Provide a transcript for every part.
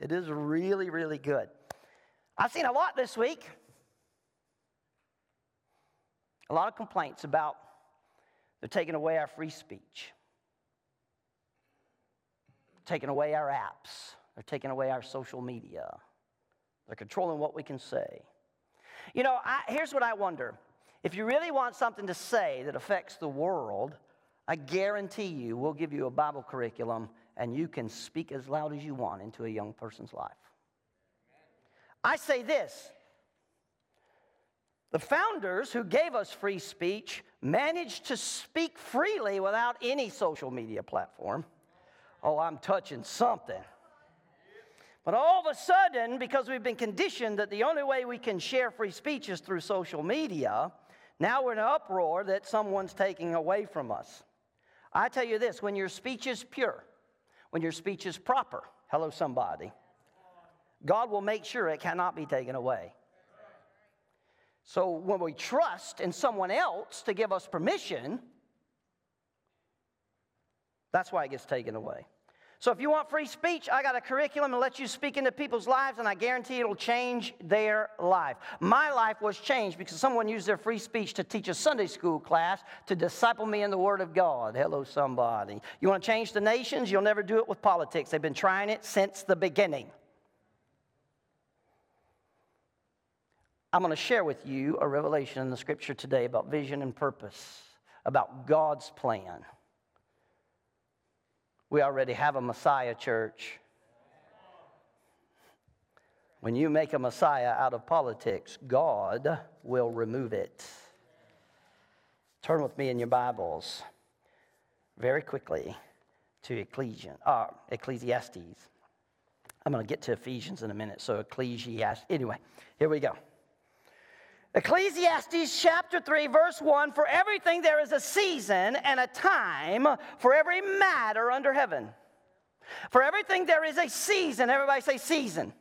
It is really, really good. I've seen a lot this week. A lot of complaints about they're taking away our free speech, taking away our apps, they're taking away our social media, they're controlling what we can say. You know, I, here's what I wonder. If you really want something to say that affects the world, I guarantee you we'll give you a Bible curriculum and you can speak as loud as you want into a young person's life. I say this the founders who gave us free speech managed to speak freely without any social media platform. Oh, I'm touching something. But all of a sudden, because we've been conditioned that the only way we can share free speech is through social media, now we're in an uproar that someone's taking away from us. I tell you this when your speech is pure, when your speech is proper, hello, somebody, God will make sure it cannot be taken away. So when we trust in someone else to give us permission, that's why it gets taken away. So if you want free speech, I got a curriculum that lets you speak into people's lives, and I guarantee it'll change their life. My life was changed because someone used their free speech to teach a Sunday school class to disciple me in the Word of God. Hello, somebody. You want to change the nations? You'll never do it with politics. They've been trying it since the beginning. I'm going to share with you a revelation in the scripture today about vision and purpose, about God's plan. We already have a Messiah church. When you make a Messiah out of politics, God will remove it. Turn with me in your Bibles very quickly to Ecclesian, uh, Ecclesiastes. I'm going to get to Ephesians in a minute, so Ecclesiastes. Anyway, here we go. Ecclesiastes chapter 3, verse 1 For everything there is a season and a time for every matter under heaven. For everything there is a season. Everybody say season.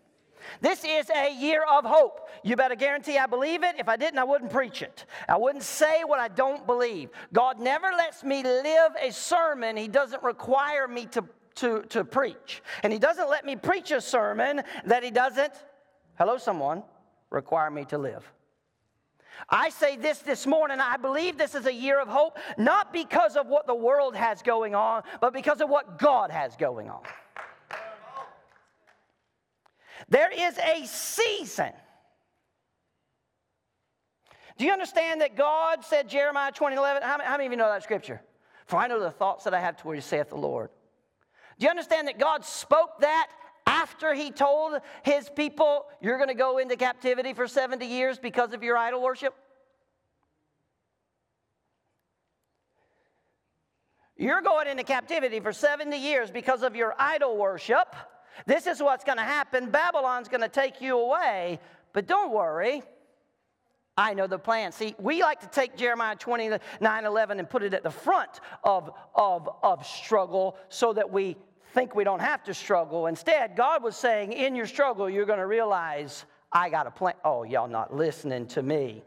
This is a year of hope. You better guarantee I believe it. If I didn't, I wouldn't preach it. I wouldn't say what I don't believe. God never lets me live a sermon He doesn't require me to, to, to preach. And He doesn't let me preach a sermon that He doesn't, hello, someone, require me to live. I say this this morning. I believe this is a year of hope, not because of what the world has going on, but because of what God has going on. There is a season. Do you understand that God said, Jeremiah 20, 11? How, how many of you know that scripture? For I know the thoughts that I have toward you, saith the Lord. Do you understand that God spoke that after he told his people, You're going to go into captivity for 70 years because of your idol worship? You're going into captivity for 70 years because of your idol worship. This is what's going to happen. Babylon's going to take you away. But don't worry. I know the plan. See, we like to take Jeremiah 29 11 and put it at the front of, of, of struggle so that we think we don't have to struggle. Instead, God was saying, in your struggle, you're going to realize I got a plan. Oh, y'all not listening to me.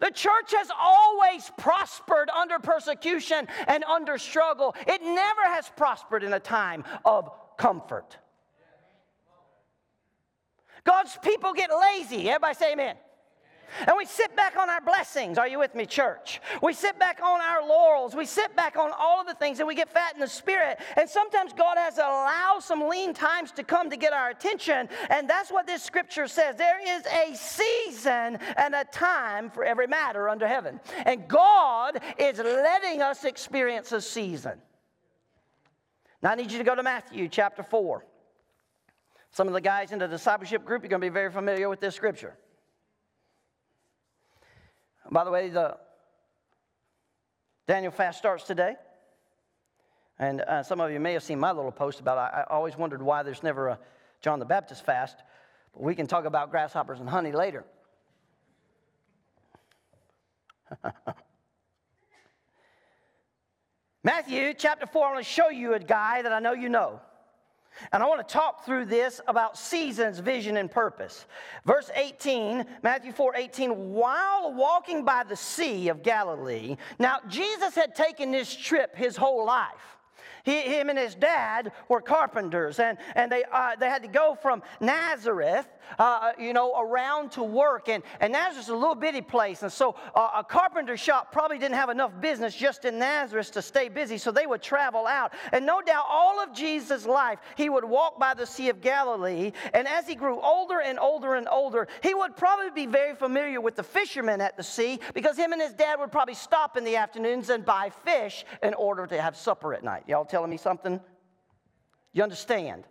The church has always prospered under persecution and under struggle. It never has prospered in a time of comfort. God's people get lazy. Everybody say amen. And we sit back on our blessings. Are you with me, church? We sit back on our laurels. We sit back on all of the things and we get fat in the spirit. And sometimes God has to allow some lean times to come to get our attention. And that's what this scripture says. There is a season and a time for every matter under heaven. And God is letting us experience a season. Now I need you to go to Matthew chapter 4. Some of the guys in the discipleship group, you're going to be very familiar with this scripture. By the way, the Daniel fast starts today. And uh, some of you may have seen my little post about I, I always wondered why there's never a John the Baptist fast. But we can talk about grasshoppers and honey later. Matthew chapter 4, I want to show you a guy that I know you know. And I want to talk through this about seasons, vision, and purpose. Verse 18, Matthew 4 18, while walking by the Sea of Galilee. Now, Jesus had taken this trip his whole life. He, him and his dad were carpenters, and, and they, uh, they had to go from Nazareth, uh, you know, around to work. And, and Nazareth's a little bitty place, and so uh, a carpenter shop probably didn't have enough business just in Nazareth to stay busy, so they would travel out. And no doubt, all of Jesus' life, he would walk by the Sea of Galilee, and as he grew older and older and older, he would probably be very familiar with the fishermen at the sea because him and his dad would probably stop in the afternoons and buy fish in order to have supper at night. Y'all telling me something? You understand?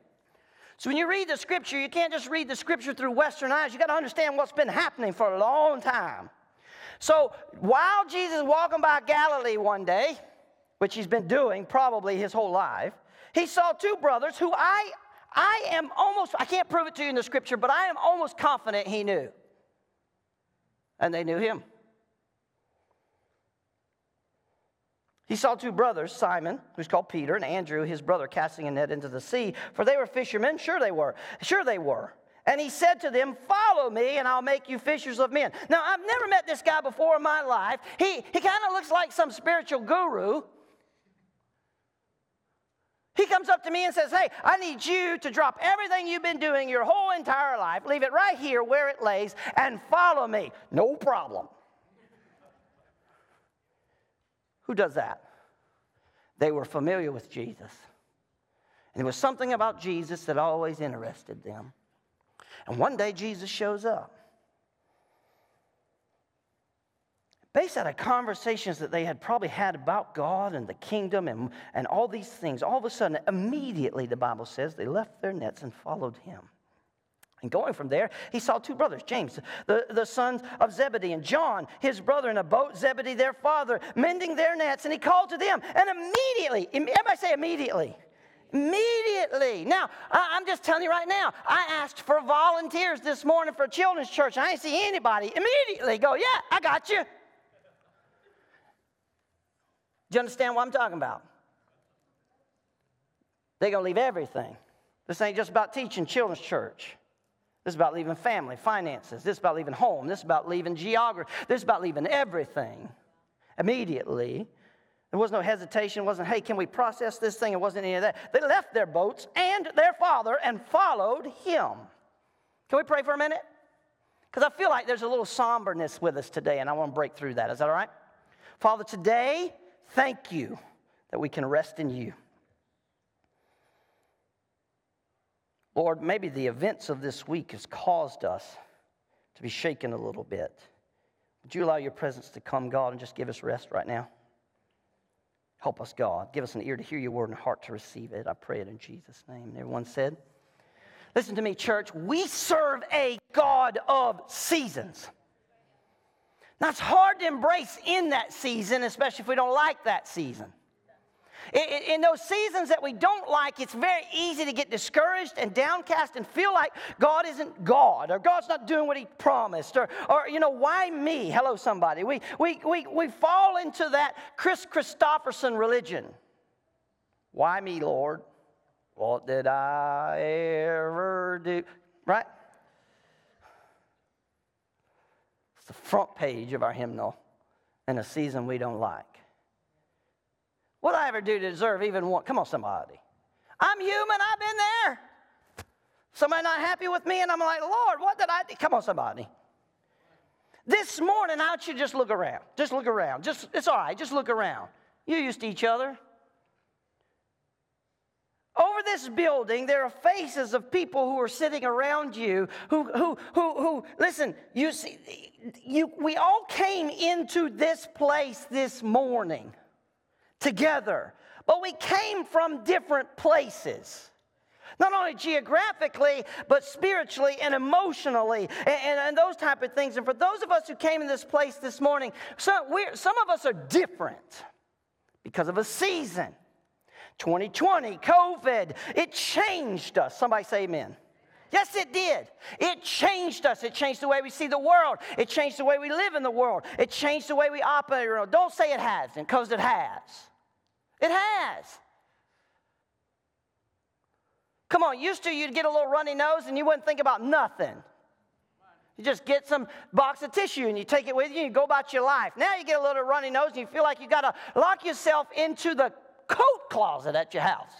So when you read the scripture, you can't just read the scripture through Western eyes. You got to understand what's been happening for a long time. So while Jesus is walking by Galilee one day, which he's been doing probably his whole life, he saw two brothers who I I am almost I can't prove it to you in the scripture, but I am almost confident he knew. And they knew him. He saw two brothers, Simon, who's called Peter, and Andrew, his brother, casting a net into the sea, for they were fishermen. Sure they were. Sure they were. And he said to them, Follow me, and I'll make you fishers of men. Now, I've never met this guy before in my life. He, he kind of looks like some spiritual guru. He comes up to me and says, Hey, I need you to drop everything you've been doing your whole entire life, leave it right here where it lays, and follow me. No problem. Who does that? They were familiar with Jesus. And there was something about Jesus that always interested them. And one day Jesus shows up. Based out of conversations that they had probably had about God and the kingdom and, and all these things, all of a sudden, immediately, the Bible says, they left their nets and followed him. And going from there, he saw two brothers, James, the, the sons of Zebedee, and John, his brother, in a boat, Zebedee, their father, mending their nets. And he called to them. And immediately, everybody say immediately. Immediately. Now, I'm just telling you right now, I asked for volunteers this morning for children's church. I ain't see anybody immediately go, Yeah, I got you. Do you understand what I'm talking about? They're going to leave everything. This ain't just about teaching children's church. This is about leaving family, finances. This is about leaving home. This is about leaving geography. This is about leaving everything immediately. There was no hesitation. It wasn't, hey, can we process this thing? It wasn't any of that. They left their boats and their father and followed him. Can we pray for a minute? Because I feel like there's a little somberness with us today, and I want to break through that. Is that all right? Father, today, thank you that we can rest in you. Lord, maybe the events of this week has caused us to be shaken a little bit. Would you allow your presence to come, God, and just give us rest right now? Help us, God. Give us an ear to hear your word and a heart to receive it. I pray it in Jesus' name. And everyone said, Listen to me, church. We serve a God of seasons. That's hard to embrace in that season, especially if we don't like that season. In those seasons that we don't like, it's very easy to get discouraged and downcast and feel like God isn't God or God's not doing what He promised or, or you know, why me? Hello, somebody. We, we, we, we fall into that Kris Kristofferson religion. Why me, Lord? What did I ever do? Right? It's the front page of our hymnal in a season we don't like. What did I ever do to deserve even one? Come on, somebody. I'm human. I've been there. Somebody not happy with me, and I'm like, Lord, what did I do? Come on, somebody. This morning, I want you to just look around. Just look around. Just it's all right. Just look around. You're used to each other. Over this building, there are faces of people who are sitting around you who, who, who, who listen, you see, you, we all came into this place this morning together. But we came from different places. Not only geographically, but spiritually and emotionally, and, and, and, those type of things. And for those of us who came in this place this morning, some, some of us are different because of a season. 2020, COVID, it changed us. Somebody say amen. Yes, it did. It changed us. It changed the way we see the world. It changed the way we live in the world. It changed the way we operate. Don't say it hasn't, because it has. It has. Come on, used to you'd get a little runny nose and you wouldn't think about nothing. You just get some box of tissue and you take it with you and you go about your life. Now you get a little runny nose and you feel like you got to lock yourself into the coat closet at your house.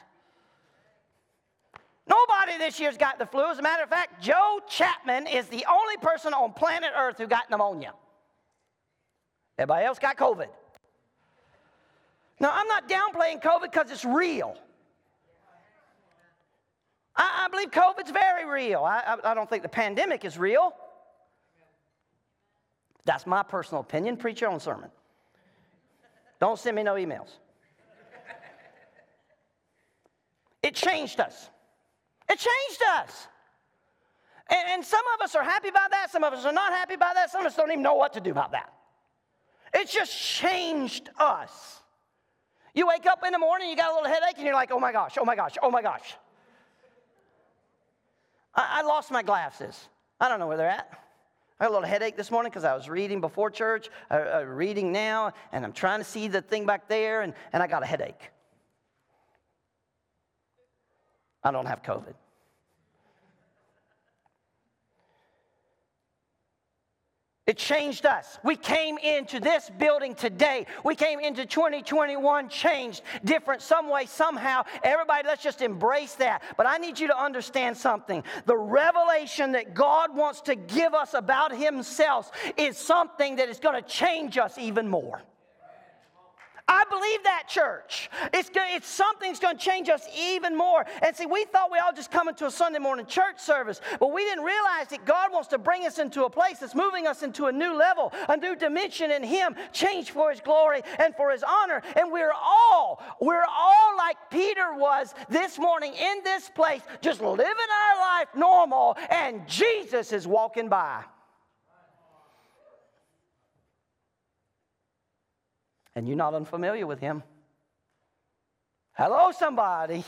Nobody this year's got the flu. As a matter of fact, Joe Chapman is the only person on planet Earth who got pneumonia. Everybody else got COVID. Now, I'm not downplaying COVID because it's real. I, I, believe COVID's very real. I, I, I don't think the pandemic is real. That's my personal opinion. Preach your own sermon. Don't send me no emails. It changed us. It changed us. And, and, some of us are happy about that. Some of us are not happy about that. Some of us don't even know what to do about that. It just changed us. You wake up in the morning, you got a little headache, and you're like, oh my gosh, oh my gosh, oh my gosh. I, I lost my glasses. I don't know where they're at. I had a little headache this morning because I was reading before church, uh, uh, reading now, and I'm trying to see the thing back there, and, and I got a headache. I don't have COVID. It changed us. We came into this building today. We came into 2021 changed, different, some way, somehow. Everybody, let's just embrace that. But I need you to understand something. The revelation that God wants to give us about Himself is something that is going to change us even more. I believe that, church. It's, it's something's going to change us even more. And see, we thought we all just come into a Sunday morning church service, but we didn't realize that God wants to bring us into a place that's moving us into a new level, a new dimension in Him, change for His glory and for His honor. And we're all, we're all like Peter was this morning in this place, just living our life normal, and Jesus is walking by. And you're not unfamiliar with him. Hello, somebody.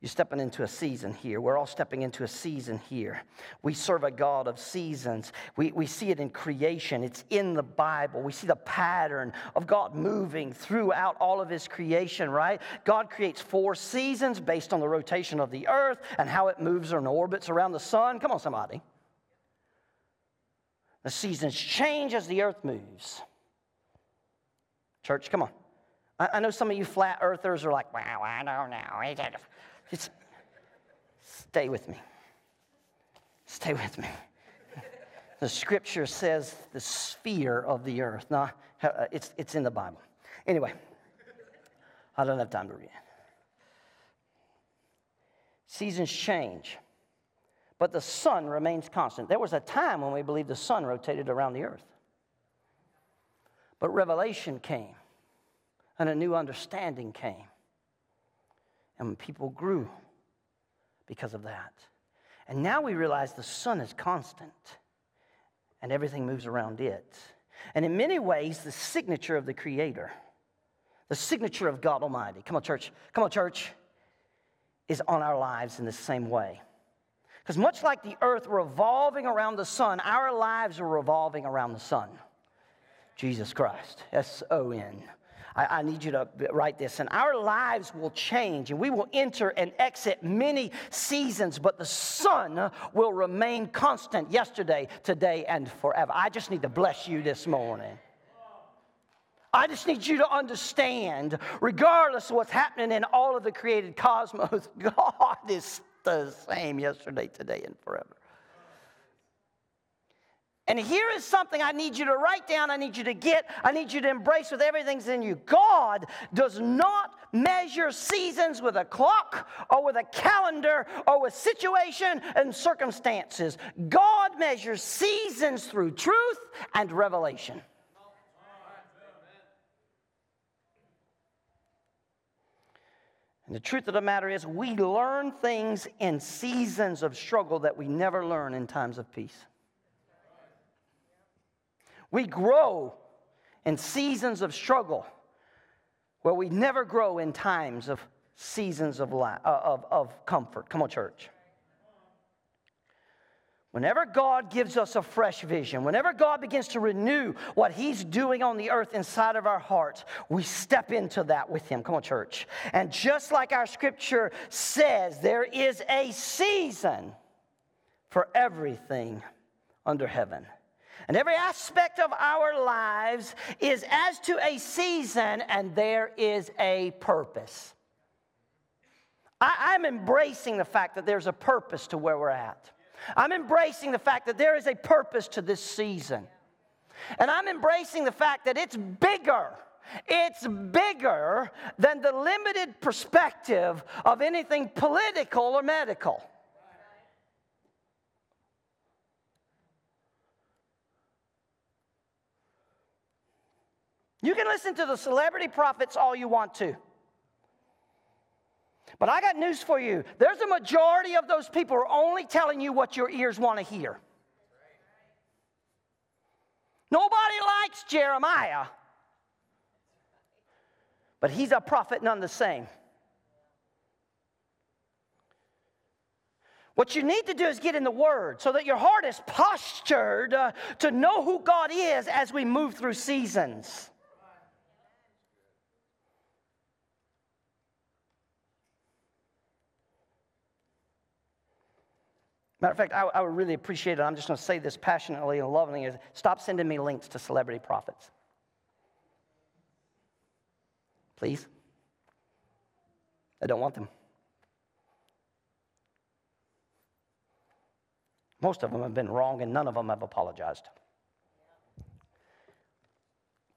You're stepping into a season here. We're all stepping into a season here. We serve a God of seasons. We, we see it in creation, it's in the Bible. We see the pattern of God moving throughout all of His creation, right? God creates four seasons based on the rotation of the earth and how it moves and orbits around the sun. Come on, somebody. The seasons change as the earth moves. Church, come on. I, I know some of you flat earthers are like, wow, I don't know. Just stay with me. Stay with me. the scripture says the sphere of the earth. No, uh, it's, it's in the Bible. Anyway, I don't have time to read. Seasons change but the sun remains constant. There was a time when we believed the sun rotated around the earth. But revelation came, and a new understanding came. And people grew because of that. And now we realize the sun is constant, and everything moves around it. And in many ways, the signature of the Creator, the signature of God Almighty, come on, church, come on, church, is on our lives in the same way. Because much like the earth revolving around the sun, our lives are revolving around the sun. Jesus Christ, S O N. I, I need you to write this. And our lives will change and we will enter and exit many seasons, but the sun will remain constant yesterday, today, and forever. I just need to bless you this morning. I just need you to understand, regardless of what's happening in all of the created cosmos, God is the same yesterday, today, and forever. And here is something I need you to write down, I need you to get, I need you to embrace with everything's in you. God does not measure seasons with a clock or with a calendar or with situation and circumstances. God measures seasons through truth and revelation. And the truth of the matter is, we learn things in seasons of struggle that we never learn in times of peace. We grow in seasons of struggle where we never grow in times of seasons of, uh, of, of comfort. Come on, church. Whenever God gives us a fresh vision, whenever God begins to renew what He's doing on the earth inside of our hearts, we step into that with Him. Come on, church. And just like our scripture says, there is a season for everything under heaven. And every aspect of our lives is as to a season, and there is a purpose. I, am embracing the fact that there's a purpose to where we're at. I'm embracing the fact that there is a purpose to this season. And I'm embracing the fact that it's bigger. It's bigger than the limited perspective of anything political or medical. You can listen to the celebrity prophets all you want to. But I got news for you. There's a majority of those people are only telling you what your ears want to hear. Nobody likes Jeremiah, but he's a prophet none the same. What you need to do is get in the Word so that your heart is postured uh, to know who God is as we move through seasons. Matter of fact, I, I would really appreciate it. I'm just going to say this passionately and lovingly is stop sending me links to celebrity prophets. Please. I don't want them. Most of them have been wrong, and none of them have apologized.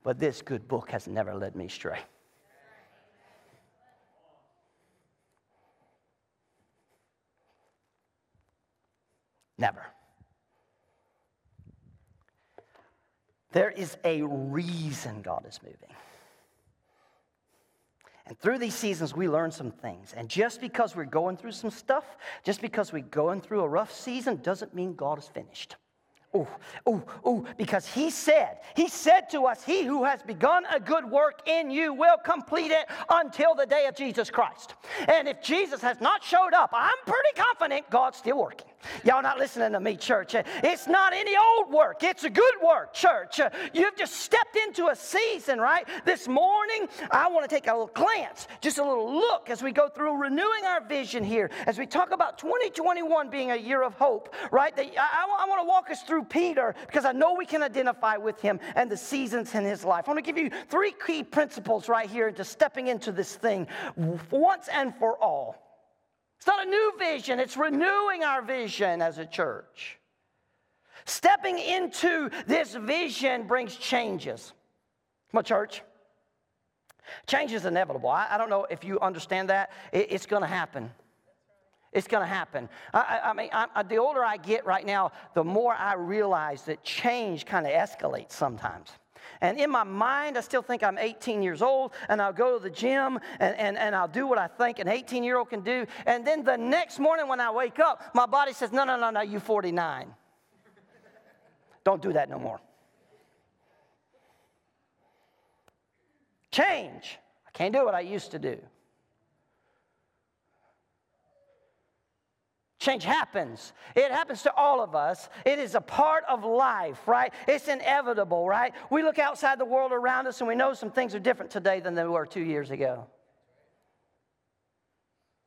But this good book has never led me astray. Never. There is a reason God is moving. And through these seasons, we learn some things. And just because we're going through some stuff, just because we're going through a rough season, doesn't mean God is finished. Oh, oh, oh, because he said, he said to us, He who has begun a good work in you will complete it until the day of Jesus Christ. And if Jesus has not showed up, I'm pretty confident God's still working. Y'all not listening to me, church. It's not any old work, it's a good work, church. You've just stepped into a season, right? This morning, I want to take a little glance, just a little look as we go through renewing our vision here, as we talk about 2021 being a year of hope, right? I, want to walk us through Peter because I know we can identify with him and the seasons in his life. I want to give you three key principles right here into stepping into this thing once and for all. It's not a new vision, it's renewing our vision as a church. Stepping into this vision brings changes. Come on, church. Change is inevitable. I, I don't know if you understand that. It, it's going to happen. It's going to happen. I, I mean, I, the older I get right now, the more I realize that change kind of escalates sometimes. And in my mind, I still think I'm 18 years old, and I'll go to the gym and, and, and I'll do what I think an 18 year old can do. And then the next morning when I wake up, my body says, No, no, no, no, you're 49. Don't do that no more. Change. I can't do what I used to do. Change happens. It happens to all of us. It is a part of life, right? It's inevitable, right? We look outside the world around us and we know some things are different today than they were two years ago.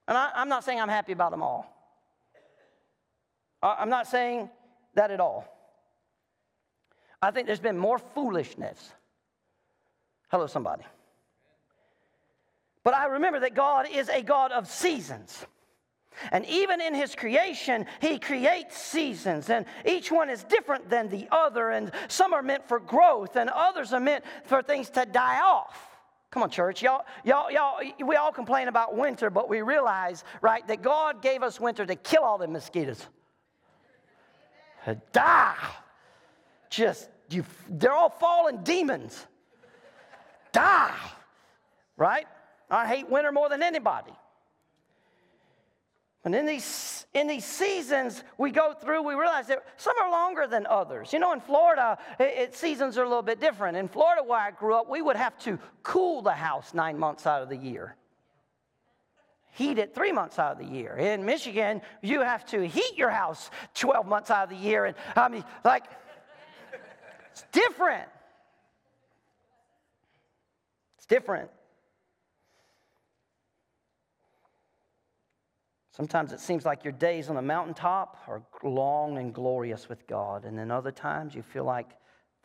And I, am not saying I'm happy about them all. I'm not saying that at all. I think there's been more foolishness. Hello, somebody. But I remember that God is a God of seasons. And even in his creation, he creates seasons, and each one is different than the other. And some are meant for growth, and others are meant for things to die off. Come on, church. Y'all, y'all, y'all, we all complain about winter, but we realize, right, that God gave us winter to kill all the mosquitoes. Die. Just, you, they're all fallen demons. Die. Right? I hate winter more than anybody. And in these, in these seasons we go through, we realize that some are longer than others. You know, in Florida, it, it, seasons are a little bit different. In Florida, where I grew up, we would have to cool the house nine months out of the year, heat it three months out of the year. In Michigan, you have to heat your house 12 months out of the year. And I mean, like, it's different. It's different. Sometimes it seems like your days on the mountaintop are long and glorious with God, and then other times you feel like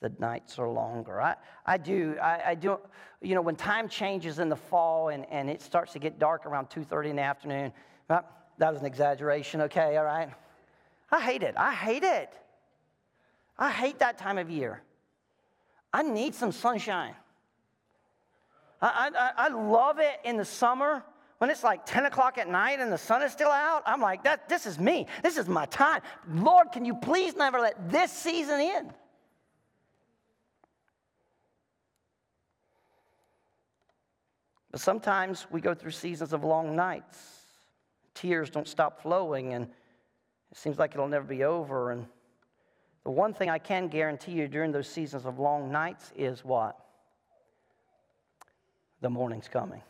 the nights are longer. I, I do, I, I do, you know, when time changes in the fall and, and it starts to get dark around 2.30 in the afternoon, well, that was an exaggeration, okay, all right? I hate it. I hate it. I hate that time of year. I need some sunshine. I, I, I love it in the summer when it's like 10 o'clock at night and the sun is still out, I'm like, that, this is me. This is my time. Lord, can you please never let this season end? But sometimes we go through seasons of long nights. Tears don't stop flowing, and it seems like it'll never be over. And the one thing I can guarantee you during those seasons of long nights is what? The morning's coming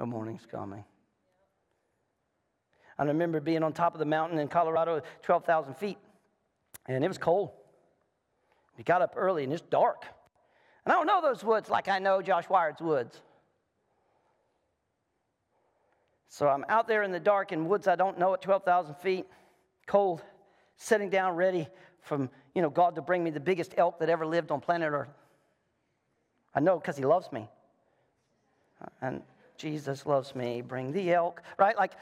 a morning's coming. I remember being on top of the mountain in Colorado, 12,000 feet, and it was cold. We got up early and it's dark. And I don't know those woods like I know Josh Wired's woods. So I'm out there in the dark in woods I don't know at 12,000 feet, cold, sitting down ready from, you know, God to bring me the biggest elk that ever lived on planet Earth. I know because he loves me. And Jesus loves me, bring the elk, right? Like,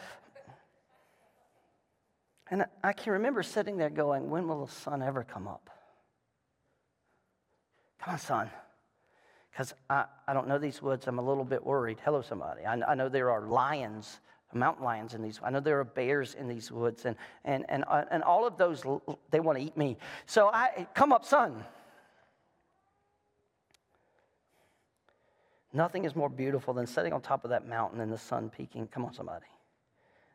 and I can remember sitting there going, when will the sun ever come up? Come on, son. Because I, I don't know these woods. I'm a little bit worried. Hello, somebody. I, I know there are lions, mountain lions in these. I know there are bears in these woods. And, and, and, uh, and all of those, they want to eat me. So I, come up, son. Nothing is more beautiful than sitting on top of that mountain and the sun peeking. Come on, somebody.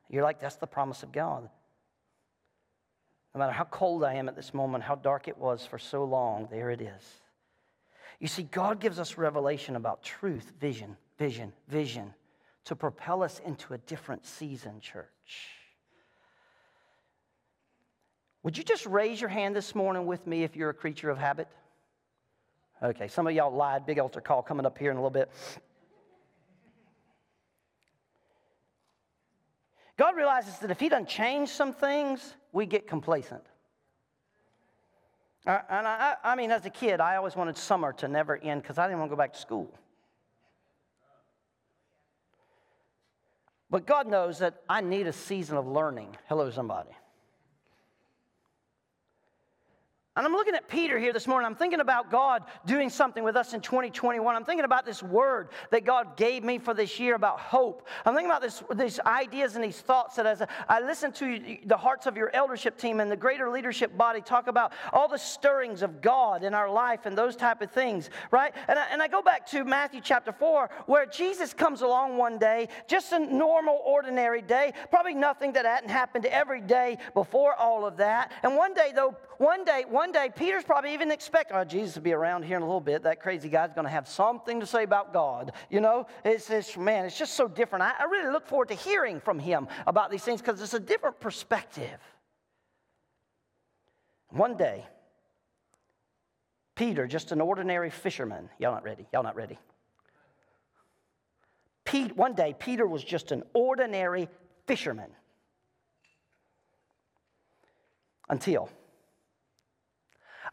You're like, that's the promise of God. No matter how cold I am at this moment, how dark it was for so long, there it is. You see, God gives us revelation about truth, vision, vision, vision to propel us into a different season, church. Would you just raise your hand this morning with me if you're a creature of habit? Okay, some of y'all lied. Big altar call coming up here in a little bit. God realizes that if He doesn't change some things, we get complacent. And I, I mean, as a kid, I always wanted summer to never end because I didn't want to go back to school. But God knows that I need a season of learning. Hello, somebody. And I'm looking at Peter here this morning. I'm thinking about God doing something with us in 2021. I'm thinking about this word that God gave me for this year about hope. I'm thinking about this, these ideas and these thoughts that as I listen to the hearts of your eldership team and the greater leadership body talk about all the stirrings of God in our life and those type of things, right? And I, and I go back to Matthew chapter 4 where Jesus comes along one day, just a normal, ordinary day, probably nothing that hadn't happened every day before all of that. And one day, though, one day, one day, Peter's probably even expecting, oh, Jesus will be around here in a little bit. That crazy guy's going to have something to say about God. You know, it's, it's man, it's just so different. I, I really look forward to hearing from him about these things because it's a different perspective. One day, Peter, just an ordinary fisherman, y'all not ready, y'all not ready. Pete, one day, Peter was just an ordinary fisherman until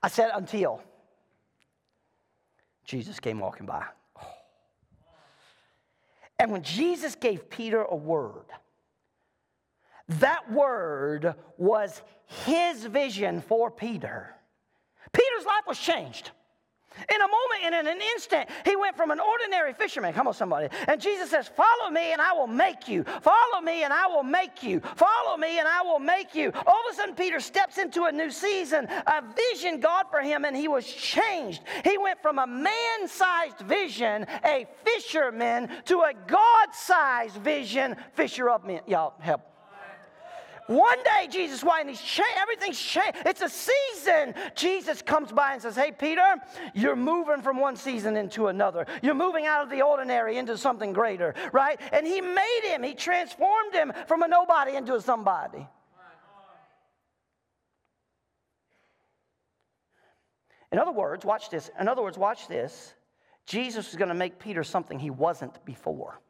I said, until Jesus came walking by. And when Jesus gave Peter a word, that word was his vision for Peter. Peter's life was changed. In a moment and in an instant, he went from an ordinary fisherman. Come on, somebody. And Jesus says, Follow me and I will make you. Follow me and I will make you. Follow me and I will make you. All of a sudden, Peter steps into a new season, a vision God for him, and he was changed. He went from a man sized vision, a fisherman, to a God sized vision, fisher of men. Y'all help. One day, Jesus, why? And he's changed. Everything's changed. It's a season. Jesus comes by and says, Hey, Peter, you're moving from one season into another. You're moving out of the ordinary into something greater, right? And he made him, he transformed him from a nobody into a somebody. In other words, watch this. In other words, watch this. Jesus was going to make Peter something he wasn't before.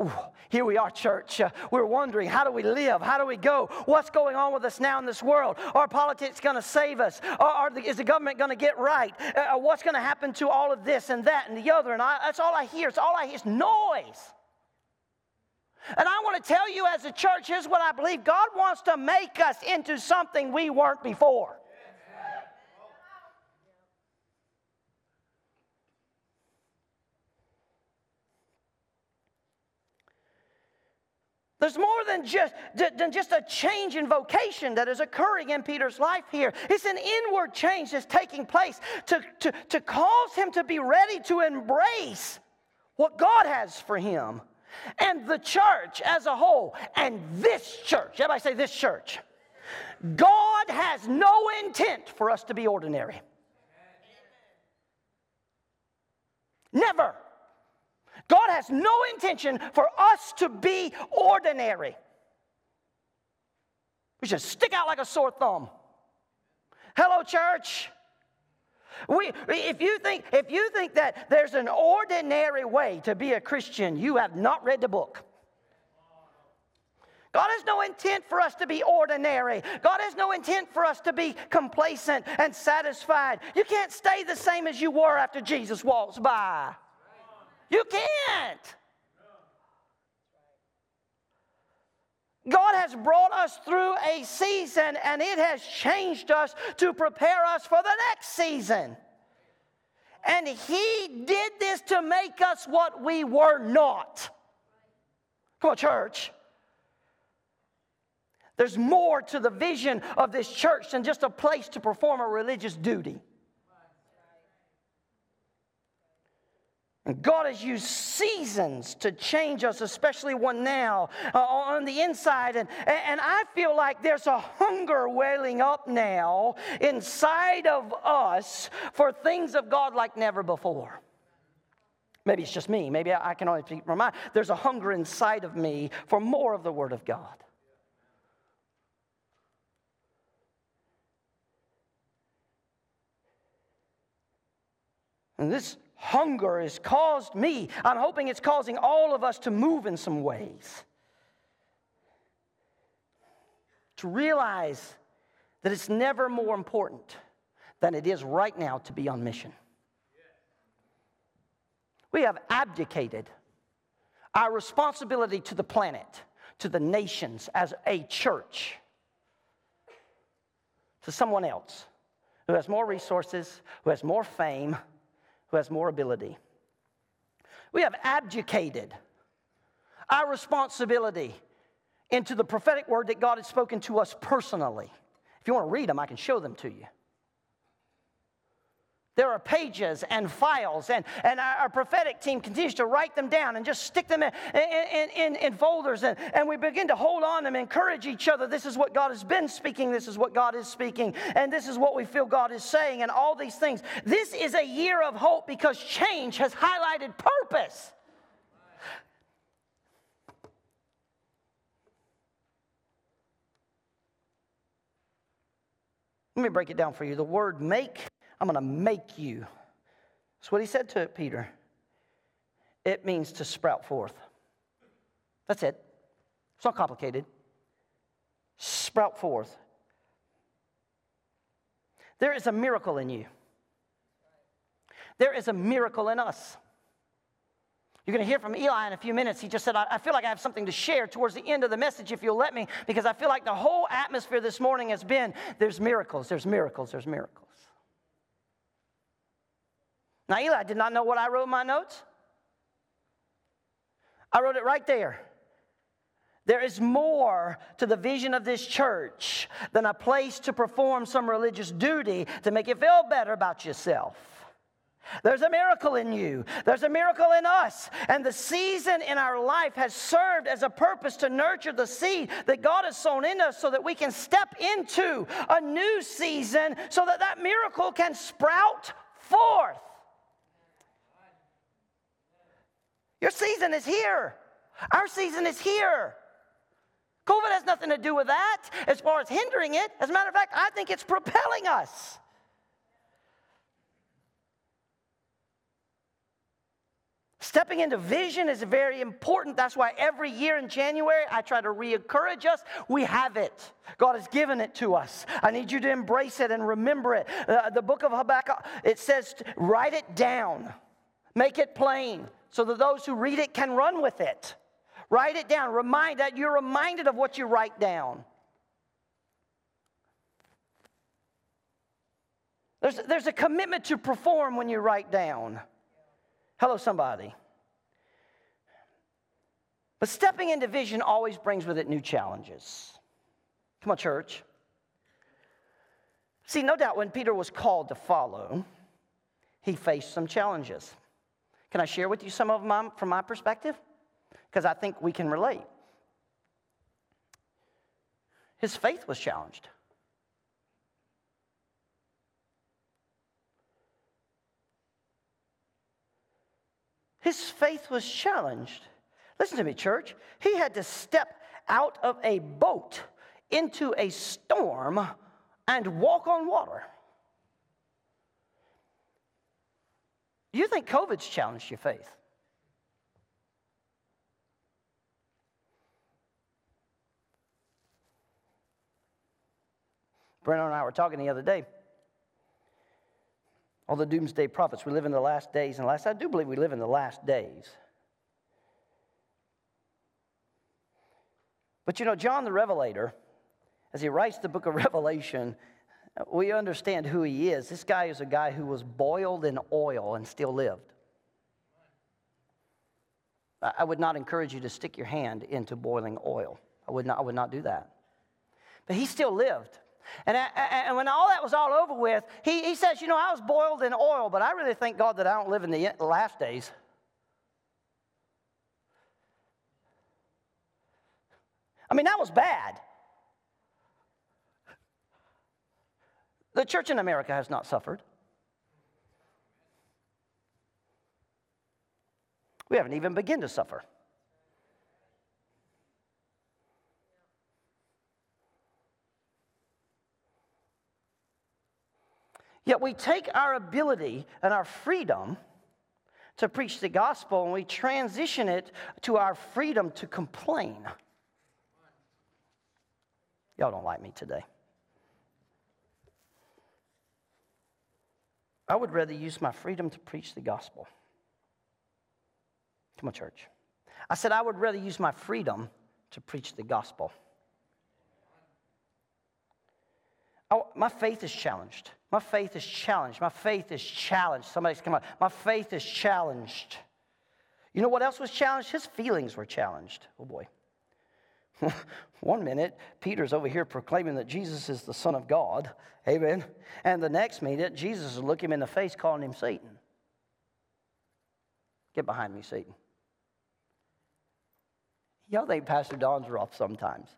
Ooh, here we are, church. Uh, we're wondering how do we live? How do we go? What's going on with us now in this world? Are politics going to save us? Or, are the, is the government going to get right? Uh, uh what's going to happen to all of this and that and the other? And I, that's all I hear. It's all I hear. It's noise. And I want to tell you as a church, here's what I believe God wants to make us into something we weren't before. There's more than just, than just a change in vocation that is occurring in Peter's life here. It's an inward change that's taking place to, to, to cause him to be ready to embrace what God has for him and the church as a whole. And this church, everybody say this church. God has no intent for us to be ordinary. Never. God has no intention for us to be ordinary. We should stick out like a sore thumb. Hello, church. We, if, you think, if you think that there's an ordinary way to be a Christian, you have not read the book. God has no intent for us to be ordinary. God has no intent for us to be complacent and satisfied. You can't stay the same as you were after Jesus walks by. You can't. God has brought us through a season and it has changed us to prepare us for the next season. And He did this to make us what we were not. Come on, church. There's more to the vision of this church than just a place to perform a religious duty. And God has used seasons to change us, especially one now uh, on the inside. And, and I feel like there's a hunger welling up now inside of us for things of God like never before. Maybe it's just me. Maybe I can only my. There's a hunger inside of me for more of the Word of God. And this hunger has caused me. I'm hoping it's causing all of us to move in some ways. To realize that it's never more important than it is right now to be on mission. We have abdicated our responsibility to the planet, to the nations as a church, to someone else who has more resources, who has more fame has more ability. We have abdicated our responsibility into the prophetic word that God has spoken to us personally. If you want to read them, I can show them to you. There are pages and files, and, and our, prophetic team continues to write them down and just stick them in, in, in, in folders. And, and we begin to hold on them, encourage each other. This is what God has been speaking, this is what God is speaking, and this is what we feel God is saying, and all these things. This is a year of hope because change has highlighted purpose. Let me break it down for you. The word make I'm going to make you. That's what he said to Peter. It means to sprout forth. That's it. It's not complicated. Sprout forth. There is a miracle in you. There is a miracle in us. You're going to hear from Eli in a few minutes. He just said, I, feel like I have something to share towards the end of the message, if you'll let me, because I feel like the whole atmosphere this morning has been there's miracles, there's miracles, there's miracles. Now, Eli did not know what I wrote in my notes. I wrote it right there. There is more to the vision of this church than a place to perform some religious duty to make you feel better about yourself. There's a miracle in you. There's a miracle in us. And the season in our life has served as a purpose to nurture the seed that God has sown in us so that we can step into a new season so that that miracle can sprout forth. Your season is here. Our season is here. COVID has nothing to do with that as far as hindering it. As a matter of fact, I think it's propelling us. Stepping into vision is very important. That's why every year in January, I try to re encourage us. We have it. God has given it to us. I need you to embrace it and remember it. Uh, the book of Habakkuk, it says, write it down, make it plain, so that those who read it can run with it. Write it down. Remind that you're reminded of what you write down. There's, there's a commitment to perform when you write down. Hello, somebody. But stepping into vision always brings with it new challenges. Come on, church. See, no doubt when Peter was called to follow, he faced some challenges. Can I share with you some of them from my perspective? Because I think we can relate. His faith was challenged. His faith was challenged. Listen to me, church. He had to step out of a boat into a storm and walk on water. Do you think COVID's challenged your faith? Brenna and I were talking the other day all the doomsday prophets. We live in the last days and last. I do believe we live in the last days. But you know, John the Revelator, as he writes the book of Revelation, we understand who he is. This guy is a guy who was boiled in oil and still lived. I would not encourage you to stick your hand into boiling oil. I would not, I would not do that. But he still lived. And, I, and when all that was all over with, he, he says, You know, I was boiled in oil, but I really thank God that I don't live in the last days. I mean, that was bad. The church in America has not suffered. We haven't even begun to suffer. Yet we take our ability and our freedom to preach the gospel and we transition it to our freedom to complain. Y'all don't like me today. I would rather use my freedom to preach the gospel. Come on, church. I said I would rather use my freedom to preach the gospel. Oh, my faith is challenged. My faith is challenged. My faith is challenged. Somebody's come on. My faith is challenged. You know what else was challenged? His feelings were challenged. Oh boy. One minute, Peter's over here proclaiming that Jesus is the Son of God. Amen. And the next minute, Jesus is looking him in the face, calling him Satan. Get behind me, Satan. Y'all think Pastor Don's rough sometimes.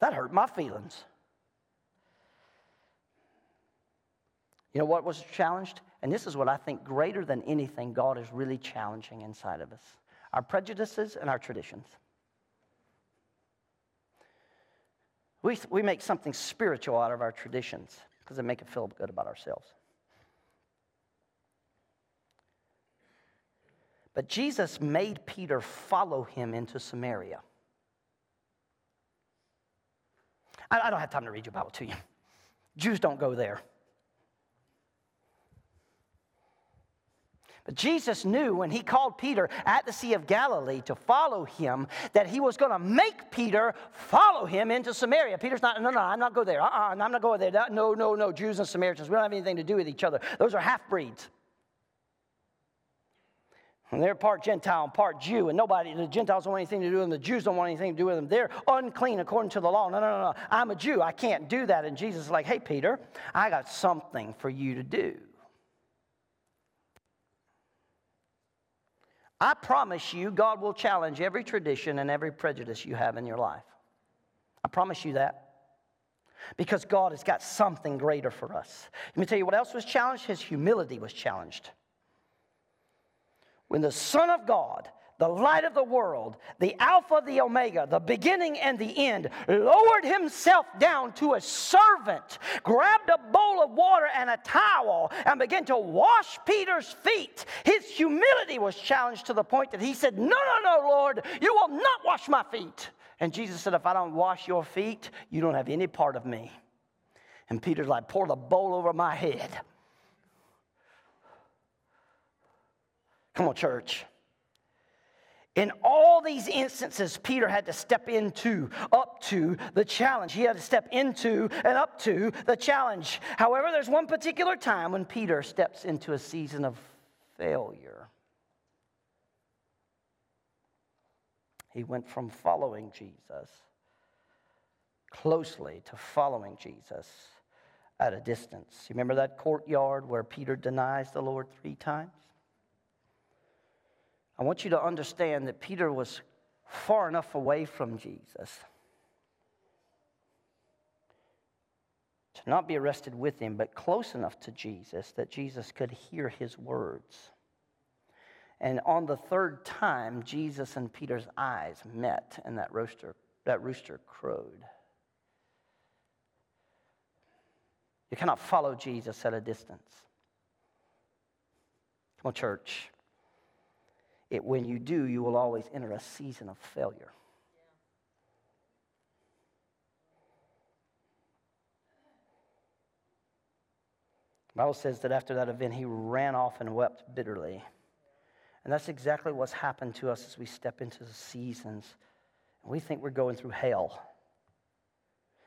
That hurt my feelings. You know what was challenged? And this is what I think greater than anything God is really challenging inside of us our prejudices and our traditions. We, we make something spiritual out of our traditions because they make it feel good about ourselves. But Jesus made Peter follow him into Samaria. I, I don't have time to read your Bible to you. Jews don't go there. But Jesus knew when he called Peter at the Sea of Galilee to follow him that he was going to make Peter follow him into Samaria. Peter's not, no, no, I'm not going there. Uh-uh, I'm not going there. No, no, no, Jews and Samaritans, we don't have anything to do with each other. Those are half breeds. And they're part Gentile and part Jew, and nobody, the Gentiles don't want anything to do with them, the Jews don't want anything to do with them. They're unclean according to the law. No, no, no, no. I'm a Jew. I can't do that. And Jesus is like, hey, Peter, I got something for you to do. I promise you, God will challenge every tradition and every prejudice you have in your life. I promise you that. Because God has got something greater for us. Let me tell you what else was challenged? His humility was challenged when the Son of God the light of the world, the Alpha, the Omega, the beginning and the end, lowered himself down to a servant, grabbed a bowl of water and a towel, and began to wash Peter's feet. His humility was challenged to the point that he said, No, no, no, Lord, you will not wash my feet. And Jesus said, If I don't wash your feet, you don't have any part of me. And Peter's like, Pour the bowl over my head. Come on, church. In all these instances, Peter had to step into, up to the challenge. He had to step into and up to the challenge. However, there's one particular time when Peter steps into a season of failure. He went from following Jesus closely to following Jesus at a distance. You remember that courtyard where Peter denies the Lord three times? I want you to understand that Peter was far enough away from Jesus to not be arrested with him, but close enough to Jesus that Jesus could hear his words. And on the third time, Jesus and Peter's eyes met, and that rooster, that rooster crowed. You cannot follow Jesus at a distance. Come on, church. It, when you do, you will always enter a season of failure. The Bible says that after that event, he ran off and wept bitterly. And that's exactly what's happened to us as we step into the seasons. We think we're going through hell.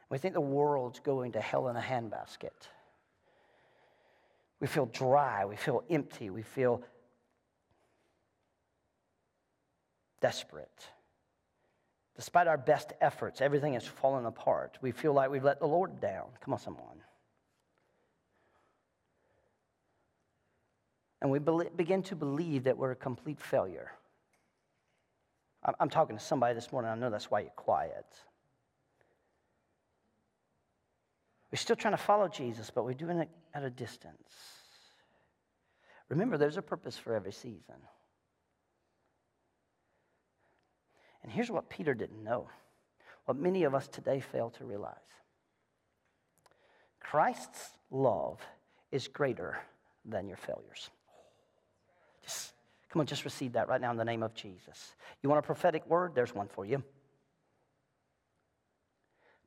We think the world's going to hell in a handbasket. We feel dry. We feel empty. We feel desperate. Despite our best efforts, everything has fallen apart. We feel like we've let the Lord down. Come on, someone. And we begin to believe that we're a complete failure. I'm talking to somebody this morning. I know that's why you're quiet. We're still trying to follow Jesus, but we're doing it at a distance. Remember, there's a purpose for every season. And here's what Peter didn't know what many of us today fail to realize Christ's love is greater than your failures. Just, come on, just receive that right now in the name of Jesus. You want a prophetic word? There's one for you.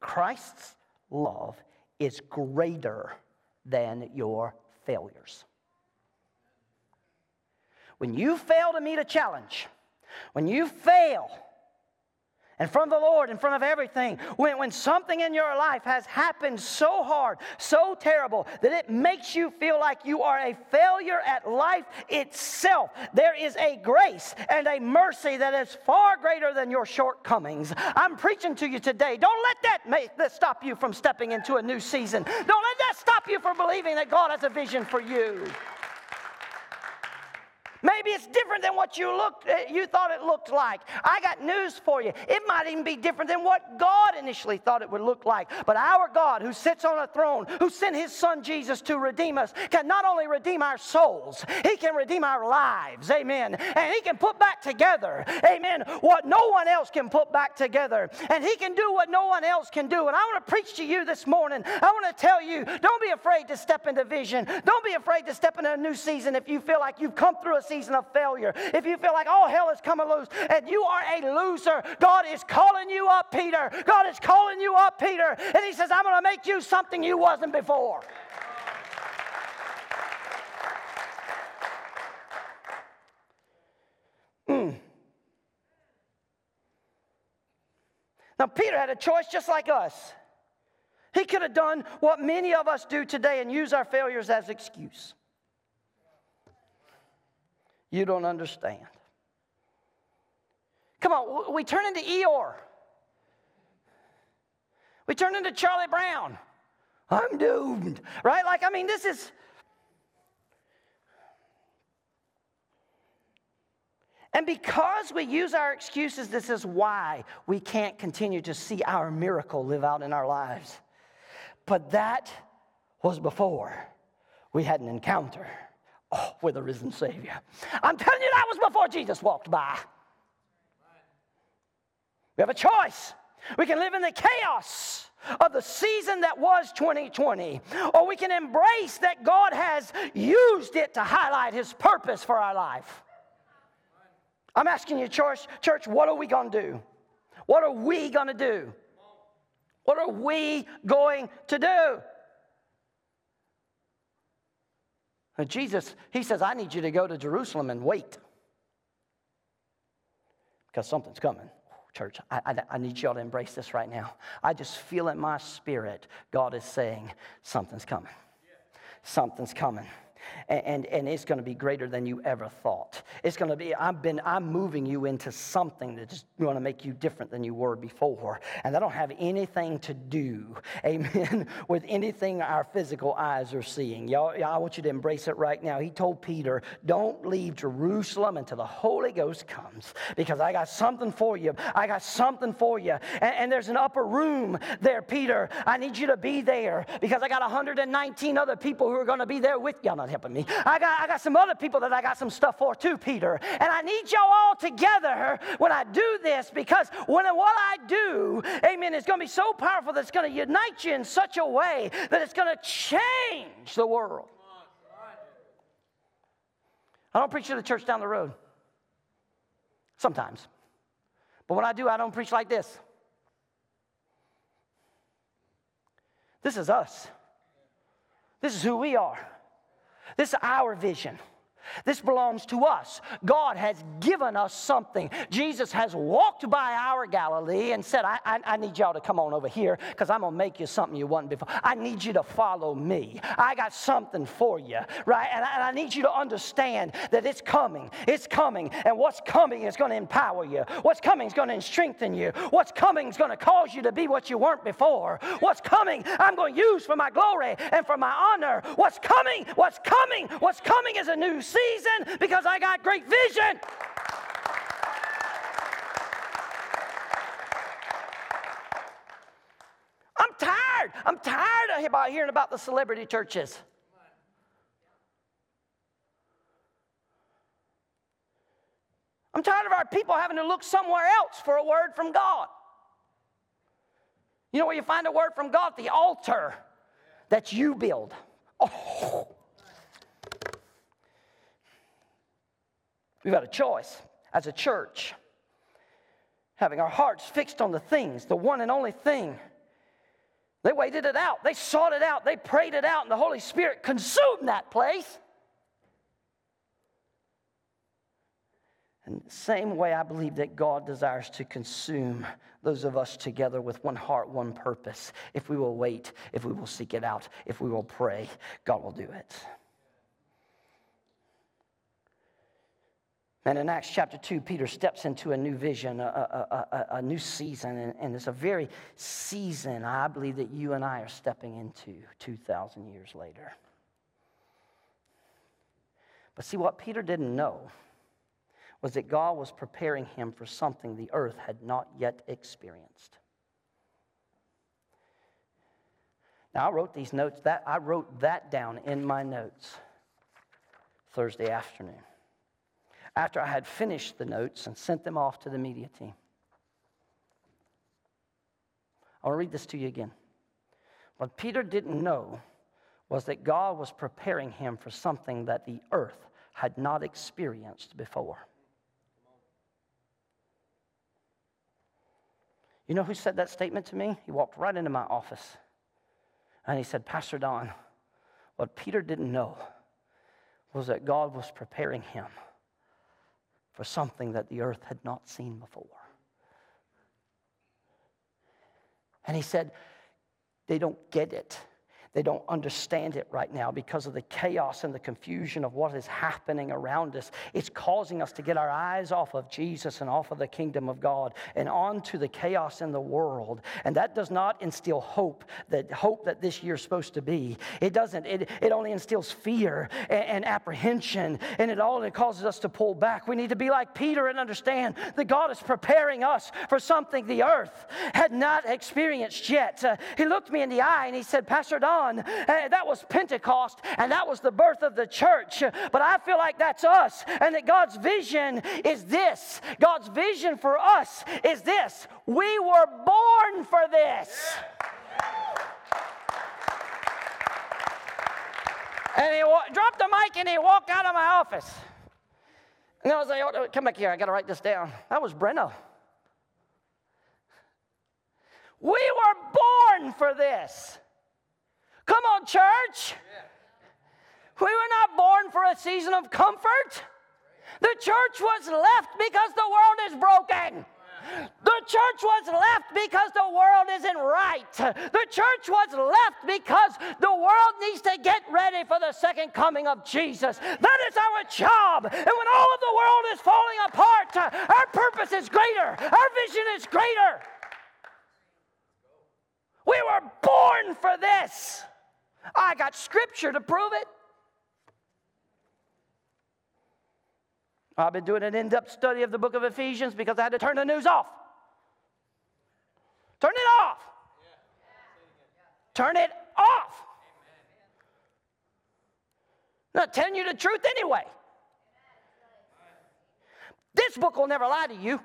Christ's love is greater than your failures. When you fail to meet a challenge, when you fail in from the Lord, in front of everything. When, when something in your life has happened so hard, so terrible, that it makes you feel like you are a failure at life itself, there is a grace and a mercy that is far greater than your shortcomings. I'm preaching to you today. Don't let that, make, that stop you from stepping into a new season. Don't let that stop you from believing that God has a vision for you. Maybe it's different than what you looked eh, you thought it looked like. I got news for you. It might even be different than what God initially thought it would look like. But our God who sits on a throne, who sent his son Jesus to redeem us, can not only redeem our souls, he can redeem our lives. Amen. And he can put back together, amen, what no one else can put back together. And he can do what no one else can do. And I want to preach to you this morning. I want to tell you, don't be afraid to step into vision. Don't be afraid to step into a new season if you feel like you've come through a season of failure, if you feel like all hell is coming loose and you are a loser, God is calling you up, Peter. God is calling you up, Peter. And He says, I'm going to make you something you wasn't before. Mm. Now, Peter had a choice just like us. He could have done what many of us do today and use our failures as excuse. You don't understand. Come on, we turn into Eeyore. We turn into Charlie Brown. I'm doomed, right? Like, I mean, this is. And because we use our excuses, this is why we can't continue to see our miracle live out in our lives. But that was before we had an encounter oh, with a risen Savior. I'm telling you, that was before Jesus walked by. We have a choice. We can live in the chaos of the season that was 2020, or we can embrace that God has used it to highlight His purpose for our life. I'm asking you, church, church, what are we going to do? What are we going to do? What are we going to do? And Jesus, he says, I need you to go to Jerusalem and wait because something's coming. Church, I, I, I, need y'all to embrace this right now. I just feel in my spirit, God is saying, something's coming. Something's coming and, and it's going to be greater than you ever thought. It's going to be, I've been, I'm moving you into something that's going to make you different than you were before. And that don't have anything to do, amen, with anything our physical eyes are seeing. Y'all, y'all, I want you to embrace it right now. He told Peter, don't leave Jerusalem until the Holy Ghost comes because I got something for you. I got something for you. And, and there's an upper room there, Peter. I need you to be there because I got 119 other people who are going to be there with you. I'm not helping me. I got, I got some other people that I got some stuff for too, Peter. And I need y'all all together when I do this because when what I do, amen, is going to be so powerful that it's going to unite you in such a way that it's going to change the world. I don't preach to the church down the road. Sometimes. But when I do, I don't preach like this. This is us. This is who we are. This is our vision. This belongs to us. God has given us something. Jesus has walked by our Galilee and said, I, I, I need y'all to come on over here because I'm going to make you something you wasn't before. I need you to follow me. I got something for you, right? And I, and I need you to understand that it's coming. It's coming. And what's coming is going to empower you. What's coming is going to strengthen you. What's coming is going to cause you to be what you weren't before. What's coming, I'm going to use for my glory and for my honor. What's coming, what's coming, what's coming is a new season because I got great vision. I'm tired. I'm tired about hearing about the celebrity churches. I'm tired of our people having to look somewhere else for a word from God. You know where you find a word from God? The altar that you build. Oh. We've got a choice as a church, having our hearts fixed on the things, the one and only thing. They waited it out, they sought it out, they prayed it out, and the Holy Spirit consumed that place. And the same way, I believe that God desires to consume those of us together with one heart, one purpose. If we will wait, if we will seek it out, if we will pray, God will do it. And in Acts chapter 2, Peter steps into a new vision, a, a, a, a new season, and, and, it's a very season I believe that you and I are stepping into 2,000 years later. But see, what Peter didn't know was that God was preparing him for something the earth had not yet experienced. Now, I wrote these notes, that, I wrote that down in my notes Thursday afternoon after I had finished the notes and sent them off to the media team. I'll read this to you again. What Peter didn't know was that God was preparing him for something that the earth had not experienced before. You know who said that statement to me? He walked right into my office and he said, Pastor Don, what Peter didn't know was that God was preparing him for something that the earth had not seen before. And he said, they don't get it. They don't understand it right now because of the chaos and the confusion of what is happening around us. It's causing us to get our eyes off of Jesus and off of the kingdom of God and onto the chaos in the world. And that does not instill hope, that hope that this year's supposed to be. It doesn't. It, it only instills fear and, and apprehension, and it all it causes us to pull back. We need to be like Peter and understand that God is preparing us for something the earth had not experienced yet. Uh, he looked me in the eye and he said, Pastor Don, that was Pentecost, and that was the birth of the church. But I feel like that's us, and that God's vision is this. God's vision for us is this. We were born for this. And he wa- dropped the mic and he walked out of my office. And I was like, oh, come back here, I got to write this down. That was Breno. We were born for this. Come on, church. We were not born for a season of comfort. The church was left because the world is broken. The church was left because the world isn't right. The church was left because the world needs to get ready for the second coming of Jesus. That is our job. And when all of the world is falling apart, our purpose is greater, our vision is greater. We were born for this. I got scripture to prove it. I've been doing an in depth study of the book of Ephesians because I had to turn the news off. Turn it off. Turn it off. I'm not telling you the truth anyway. This book will never lie to you.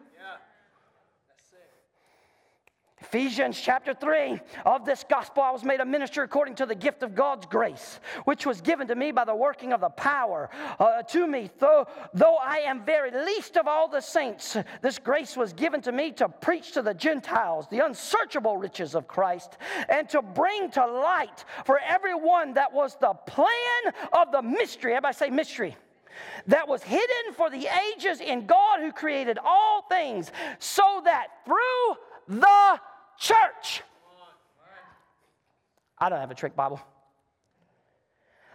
Ephesians chapter 3 of this gospel, I was made a minister according to the gift of God's grace, which was given to me by the working of the power uh, to me. Though, though I am very least of all the saints, this grace was given to me to preach to the Gentiles the unsearchable riches of Christ and to bring to light for everyone that was the plan of the mystery. Everybody say mystery that was hidden for the ages in God who created all things, so that through the church. I don't have a trick Bible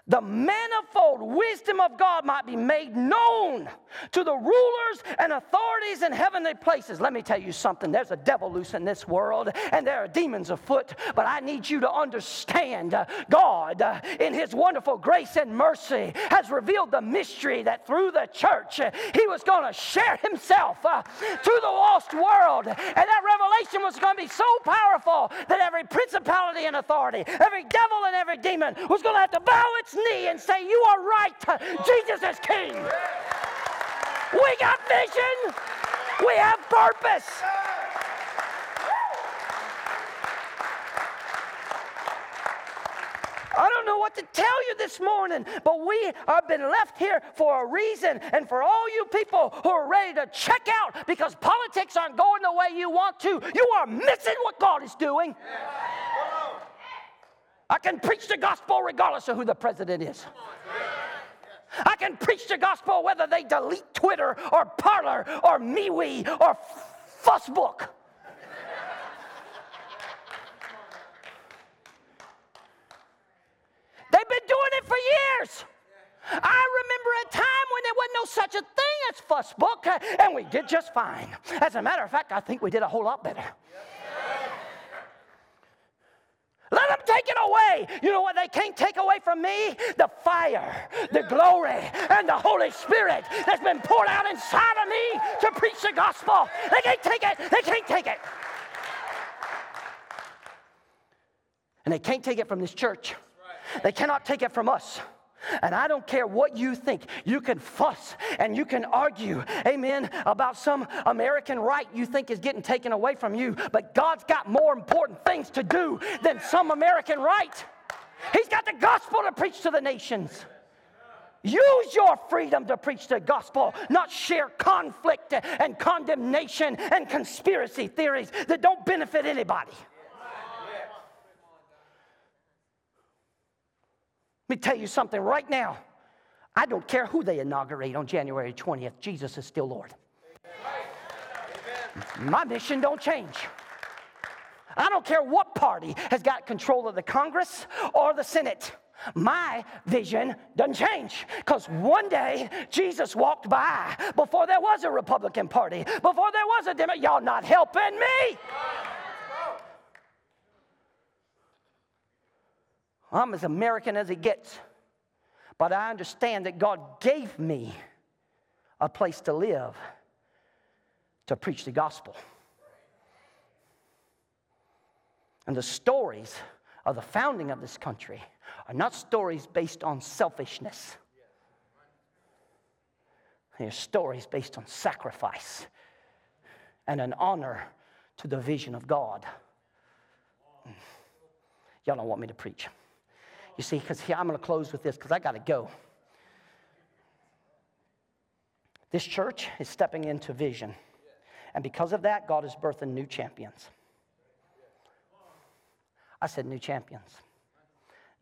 the manifold wisdom of God might be made known to the rulers and authorities in heavenly places. Let me tell you something there's a devil loose in this world, and there are demons afoot, but I need you to understand uh, God, uh, in His wonderful grace and mercy, has revealed the mystery that through the church uh, He was going to share Himself to the lost world. And that revelation was going to be so powerful that every principality and authority, every devil and every demon was going to have to bow its knee and say, You are right. Jesus is king. We got vision, we have purpose. I don't know what to tell you this morning, but we have been left here for a reason. And for all you people who are ready to check out because politics aren't going the way you want to, you are missing what God is doing. I can preach the gospel regardless of who the president is. I can preach the gospel whether they delete Twitter or Parler or MeWe or Fussbook. They've been doing it for years. I remember a time when there wasn't no such a thing as Fussbook, and we did just fine. As a matter of fact, I think we did a whole lot better. Let them take it away. You know what they can't take away from me? The fire, the glory, and the Holy Spirit that's been poured out inside of me to preach the gospel. They can't take it. They can't take it. And they can't take it from this church. They cannot take it from us. And I don't care what you think. You can fuss and you can argue, amen, about some American right you think is getting taken away from you. But God's got more important things to do than some American right. He's got the gospel to preach to the nations. Use your freedom to preach the gospel, not share conflict and condemnation and conspiracy theories that don't benefit anybody. Let me tell you something right now. I don't care who they inaugurate on January 20th. Jesus is still Lord. My mission don't change. I don't care what party has got control of the Congress or the Senate. My vision doesn't change because one day Jesus walked by before there was a Republican Party, before there was a Democrat. Y'all not helping me. I'm as American as it gets. But I understand that God gave me a place to live to preach the gospel. And the stories of the founding of this country are not stories based on selfishness. They're stories based on sacrifice and an honor to the vision of God. Y'all don't want me to preach. You see, because I'm going to close with this because I got to go. This church is stepping into vision. And because of that, God is birthing new champions. I said new champions.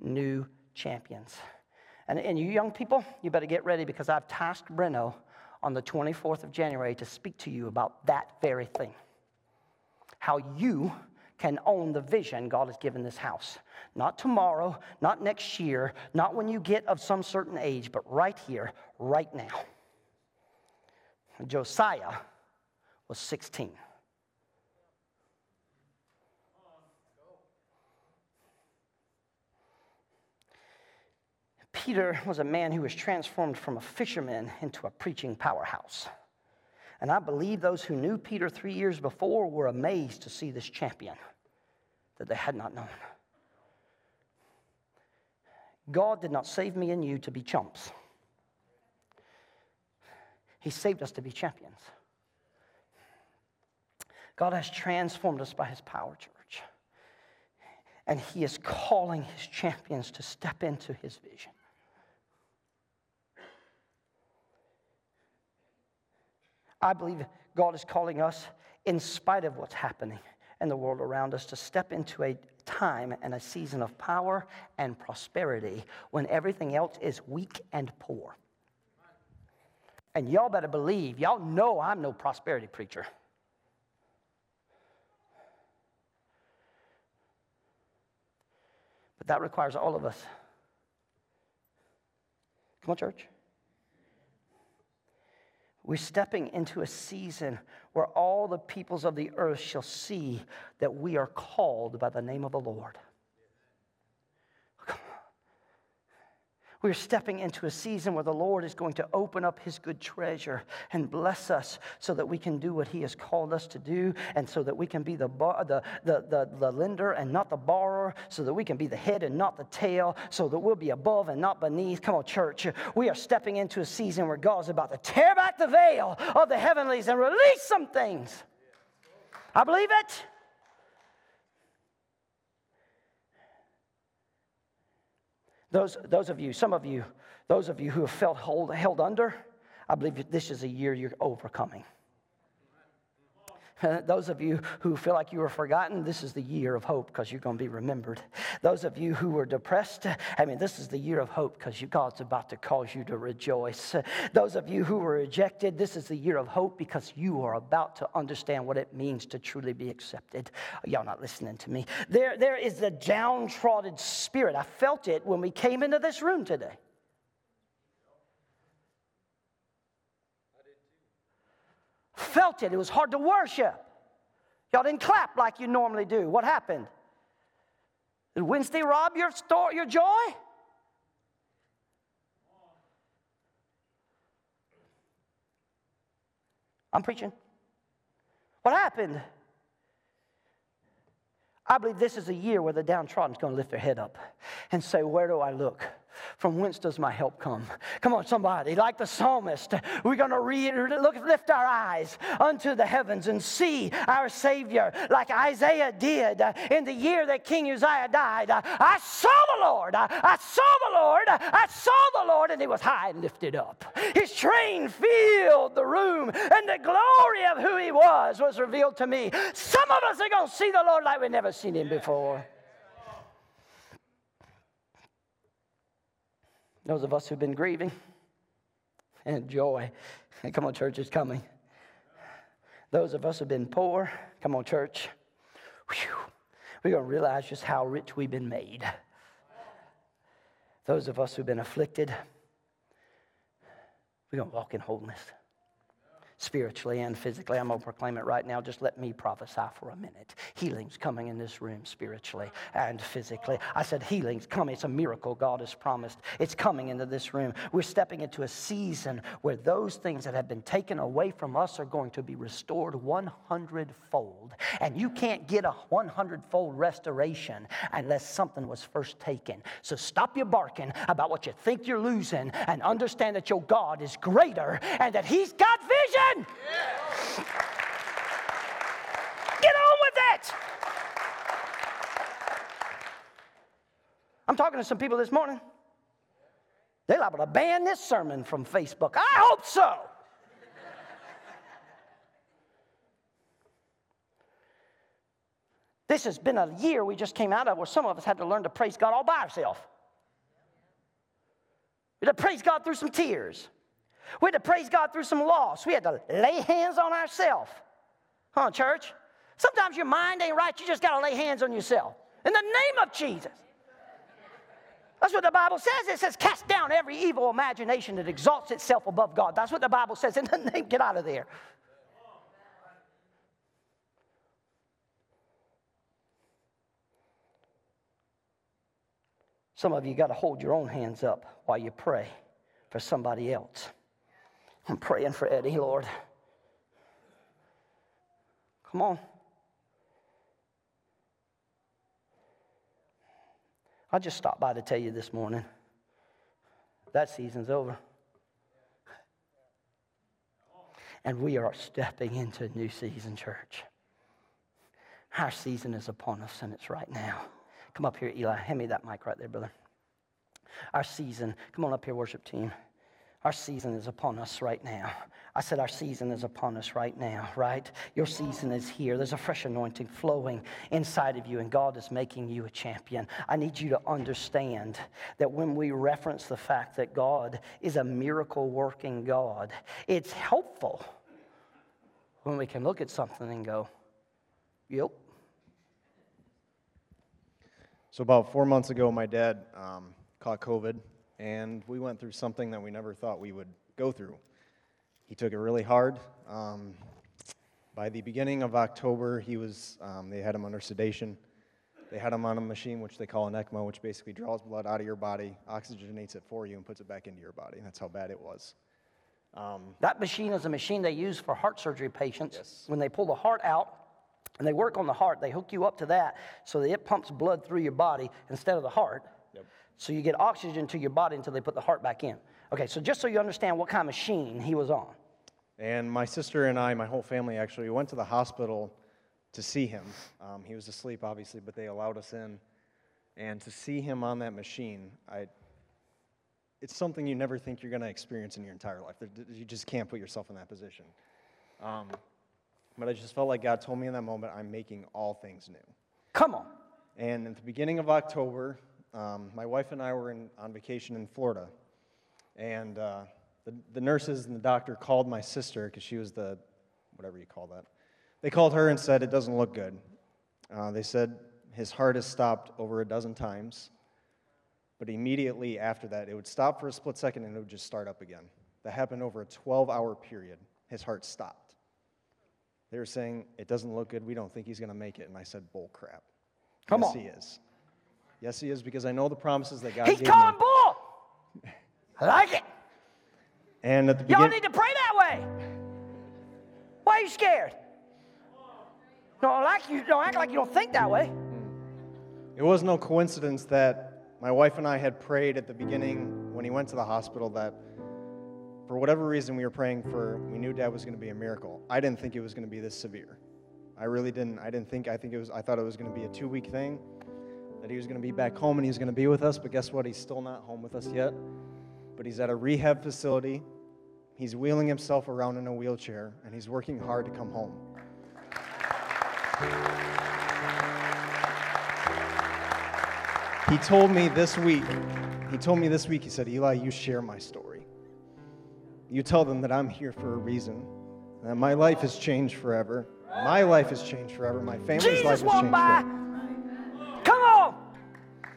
New champions. And, and you young people, you better get ready because I've tasked Breno on the 24th of January to speak to you about that very thing. How you can own the vision God has given this house. Not tomorrow, not next year, not when you get of some certain age, but right here, right now. Josiah was 16. Peter was a man who was transformed from a fisherman into a preaching powerhouse. And I believe those who knew Peter three years before were amazed to see this champion that they had not known. God did not save me and you to be chumps. He saved us to be champions. God has transformed us by His power, church. And He is calling His champions to step into His vision. I believe God is calling us, in spite of what's happening in the world around us, to step into a time and a season of power and prosperity when everything else is weak and poor. And y'all better believe, y'all know I'm no prosperity preacher. But that requires all of us. Come on, church. We're stepping into a season where all the peoples of the earth shall see that we are called by the name of the Lord. We're stepping into a season where the Lord is going to open up his good treasure and bless us so that we can do what he has called us to do and so that we can be the, the, the, the, the lender and not the borrower, so that we can be the head and not the tail, so that we'll be above and not beneath. Come on, church. We are stepping into a season where God's about to tear back the veil of the heavenlies and release some things. I believe it. Those, those of you, some of you, those of you who have felt hold, held under, I believe this is a year you're overcoming. Those of you who feel like you were forgotten, this is the year of hope because you're going to be remembered. Those of you who were depressed, I mean, this is the year of hope because God's about to cause you to rejoice. Those of you who were rejected, this is the year of hope because you are about to understand what it means to truly be accepted. Y'all not listening to me. There, there is a downtrodden spirit. I felt it when we came into this room today. Felt it. It was hard to worship. Y'all didn't clap like you normally do. What happened? Did Wednesday rob your, store, your joy? I'm preaching. What happened? I believe this is a year where the downtrodden is going to lift their head up and say, Where do I look? From whence does my help come? Come on, somebody, like the psalmist, we're going to read, look, lift our eyes unto the heavens and see our Savior, like Isaiah did in the year that King Uzziah died. I saw the Lord, I saw the Lord, I saw the Lord, and he was high and lifted up. His train filled the room, and the glory of who he was was revealed to me. Some of us are going to see the Lord like we've never seen him before. Those of us who've been grieving and joy. Come on, church, it's coming. Those of us who've been poor, come on, church. Whew, we're going to realize just how rich we've been made. Those of us who've been afflicted, we're going to walk in wholeness. Spiritually and physically. I'm going to proclaim it right now. Just let me prophesy for a minute. Healing's coming in this room spiritually and physically. I said, Healing's coming. It's a miracle God has promised. It's coming into this room. We're stepping into a season where those things that have been taken away from us are going to be restored 100 fold. And you can't get a 100 fold restoration unless something was first taken. So stop your barking about what you think you're losing and understand that your God is greater and that He's got vision. Get on with it. I'm talking to some people this morning. They're liable to ban this sermon from Facebook. I hope so. this has been a year we just came out of where some of us had to learn to praise God all by ourselves. We had to praise God through some tears. We had to praise God through some loss. We had to lay hands on ourselves. Huh, church? Sometimes your mind ain't right. You just got to lay hands on yourself. In the name of Jesus. That's what the Bible says. It says, cast down every evil imagination that exalts itself above God. That's what the Bible says. In the name, get out of there. Some of you got to hold your own hands up while you pray for somebody else. I'm praying for Eddie, Lord. Come on. I just stopped by to tell you this morning that season's over. And we are stepping into a new season, church. Our season is upon us, and it's right now. Come up here, Eli. Hand me that mic right there, brother. Our season. Come on up here, worship team. Our season is upon us right now. I said, Our season is upon us right now, right? Your season is here. There's a fresh anointing flowing inside of you, and God is making you a champion. I need you to understand that when we reference the fact that God is a miracle working God, it's helpful when we can look at something and go, Yep. So, about four months ago, my dad um, caught COVID and we went through something that we never thought we would go through. He took it really hard. Um, by the beginning of October, he was, um, they had him under sedation. They had him on a machine which they call an ECMO, which basically draws blood out of your body, oxygenates it for you, and puts it back into your body. That's how bad it was. Um, that machine is a machine they use for heart surgery patients. Yes. When they pull the heart out and they work on the heart, they hook you up to that so that it pumps blood through your body instead of the heart. So you get oxygen to your body until they put the heart back in. Okay, so just so you understand what kind of machine he was on. And my sister and I, my whole family actually, went to the hospital to see him. Um, he was asleep, obviously, but they allowed us in. And to see him on that machine, I, it's something you never think you're going to experience in your entire life. You just can't put yourself in that position. Um, but I just felt like God told me in that moment, I'm making all things new. Come on. And at the beginning of October, um, my wife and I were in, on vacation in Florida, and uh, the, the nurses and the doctor called my sister because she was the, whatever you call that. They called her and said, It doesn't look good. Uh, they said his heart has stopped over a dozen times, but immediately after that, it would stop for a split second and it would just start up again. That happened over a 12 hour period. His heart stopped. They were saying, It doesn't look good. We don't think he's going to make it. And I said, Bull crap. Come yes, on. he is. Yes, he is, because I know the promises that God He's gave calling me. bull. I like it. And at the Y'all beginning, need to pray that way. Why are you scared? Don't like you. Don't act like you don't think that way. it was no coincidence that my wife and I had prayed at the beginning when he went to the hospital that for whatever reason we were praying for, we knew dad was going to be a miracle. I didn't think it was going to be this severe. I really didn't. I didn't think, I think it was, I thought it was going to be a two week thing that he was going to be back home and he was going to be with us, but guess what? He's still not home with us yet. But he's at a rehab facility. He's wheeling himself around in a wheelchair and he's working hard to come home. He told me this week, he told me this week, he said, Eli, you share my story. You tell them that I'm here for a reason, that my life has changed forever. My life has changed forever. My family's Jesus life has changed by. forever.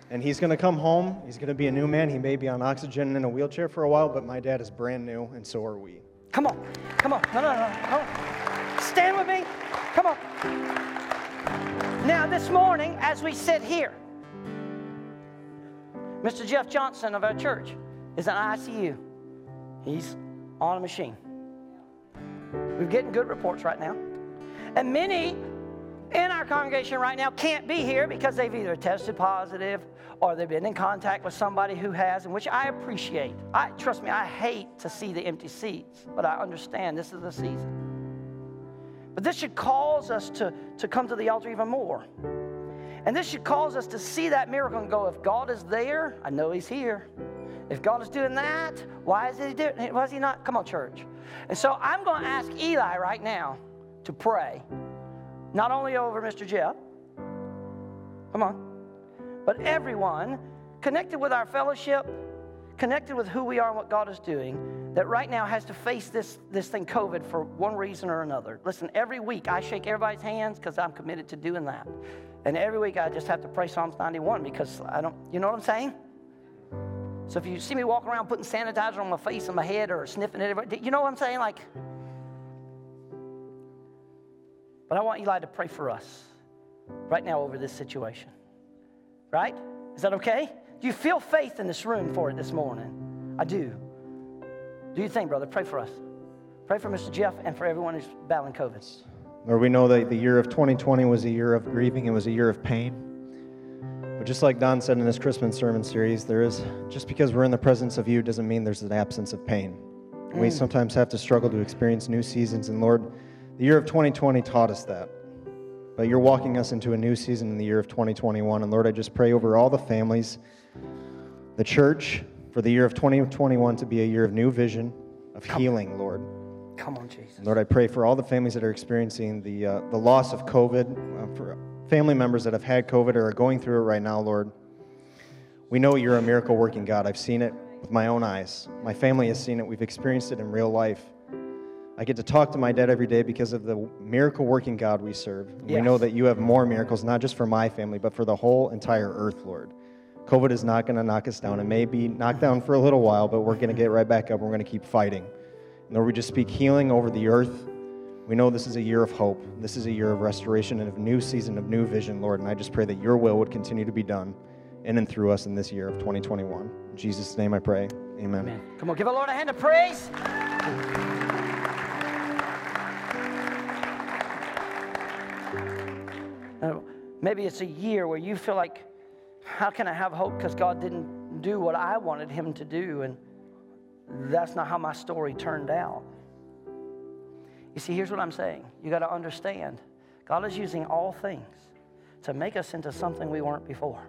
And he's going to come home. He's going to be a new man. He may be on oxygen in a wheelchair for a while, but my dad is brand new, and so are we. Come on. Come on. No, no, no. Come on. Stand with me. Come on. Now, this morning, as we sit here, Mr. Jeff Johnson of our church is in ICU. He's on a machine. We're getting good reports right now. And many in our congregation right now can't be here because they've either tested positive or they've been in contact with somebody who has, and which I appreciate. I trust me, I hate to see the empty seats, but I understand this is the season. But this should cause us to, to come to the altar even more. And this should cause us to see that miracle and go, if God is there, I know He's here. If God is doing that, why is He doing? Why is He not? Come on, church. And so I'm going to ask Eli right now to pray, not only over Mr. Jeff, come on, but everyone connected with our fellowship, connected with who we are and what God is doing, that right now has to face this, this thing, COVID, for one reason or another. Listen, every week I shake everybody's hands because I'm committed to doing that. And every week I just have to pray Psalms 91 because I don't, you know what I'm saying? So if you see me walking around putting sanitizer on my face and my head or sniffing it, you know what I'm saying? Like, but I want Eli to pray for us right now over this situation. Right? Is that okay? Do you feel faith in this room for it this morning? I do. Do you think, brother? Pray for us. Pray for Mr. Jeff and for everyone who's battling COVID. Lord, we know that the year of 2020 was a year of grieving, it was a year of pain. But just like Don said in his Christmas sermon series, there is just because we're in the presence of you doesn't mean there's an absence of pain. Mm. We sometimes have to struggle to experience new seasons, and Lord, the year of 2020 taught us that. But you're walking us into a new season in the year of 2021. And Lord, I just pray over all the families, the church, for the year of 2021 to be a year of new vision, of Come. healing, Lord. Come on, Jesus. Lord, I pray for all the families that are experiencing the, uh, the loss of COVID, uh, for family members that have had COVID or are going through it right now, Lord. We know you're a miracle working God. I've seen it with my own eyes. My family has seen it. We've experienced it in real life. I get to talk to my dad every day because of the miracle working God we serve. Yes. We know that you have more miracles, not just for my family, but for the whole entire earth, Lord. COVID is not going to knock us down. It may be knocked down for a little while, but we're going to get right back up. We're going to keep fighting. Lord, we just speak healing over the earth. We know this is a year of hope. This is a year of restoration and a new season of new vision, Lord. And I just pray that your will would continue to be done in and through us in this year of 2021. In Jesus' name I pray. Amen. Amen. Come on, give the Lord a hand of praise. Uh, maybe it's a year where you feel like, how can I have hope because God didn't do what I wanted Him to do? And that's not how my story turned out. You see, here's what I'm saying you got to understand God is using all things to make us into something we weren't before.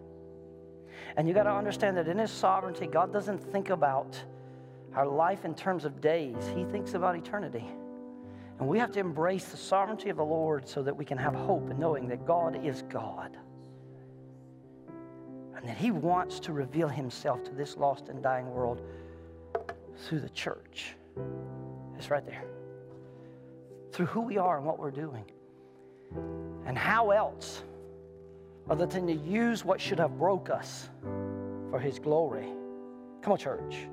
And you got to understand that in His sovereignty, God doesn't think about our life in terms of days, He thinks about eternity. And we have to embrace the sovereignty of the Lord so that we can have hope in knowing that God is God. And that He wants to reveal Himself to this lost and dying world through the church. It's right there. Through who we are and what we're doing. And how else other than to use what should have broke us for His glory. Come on, church.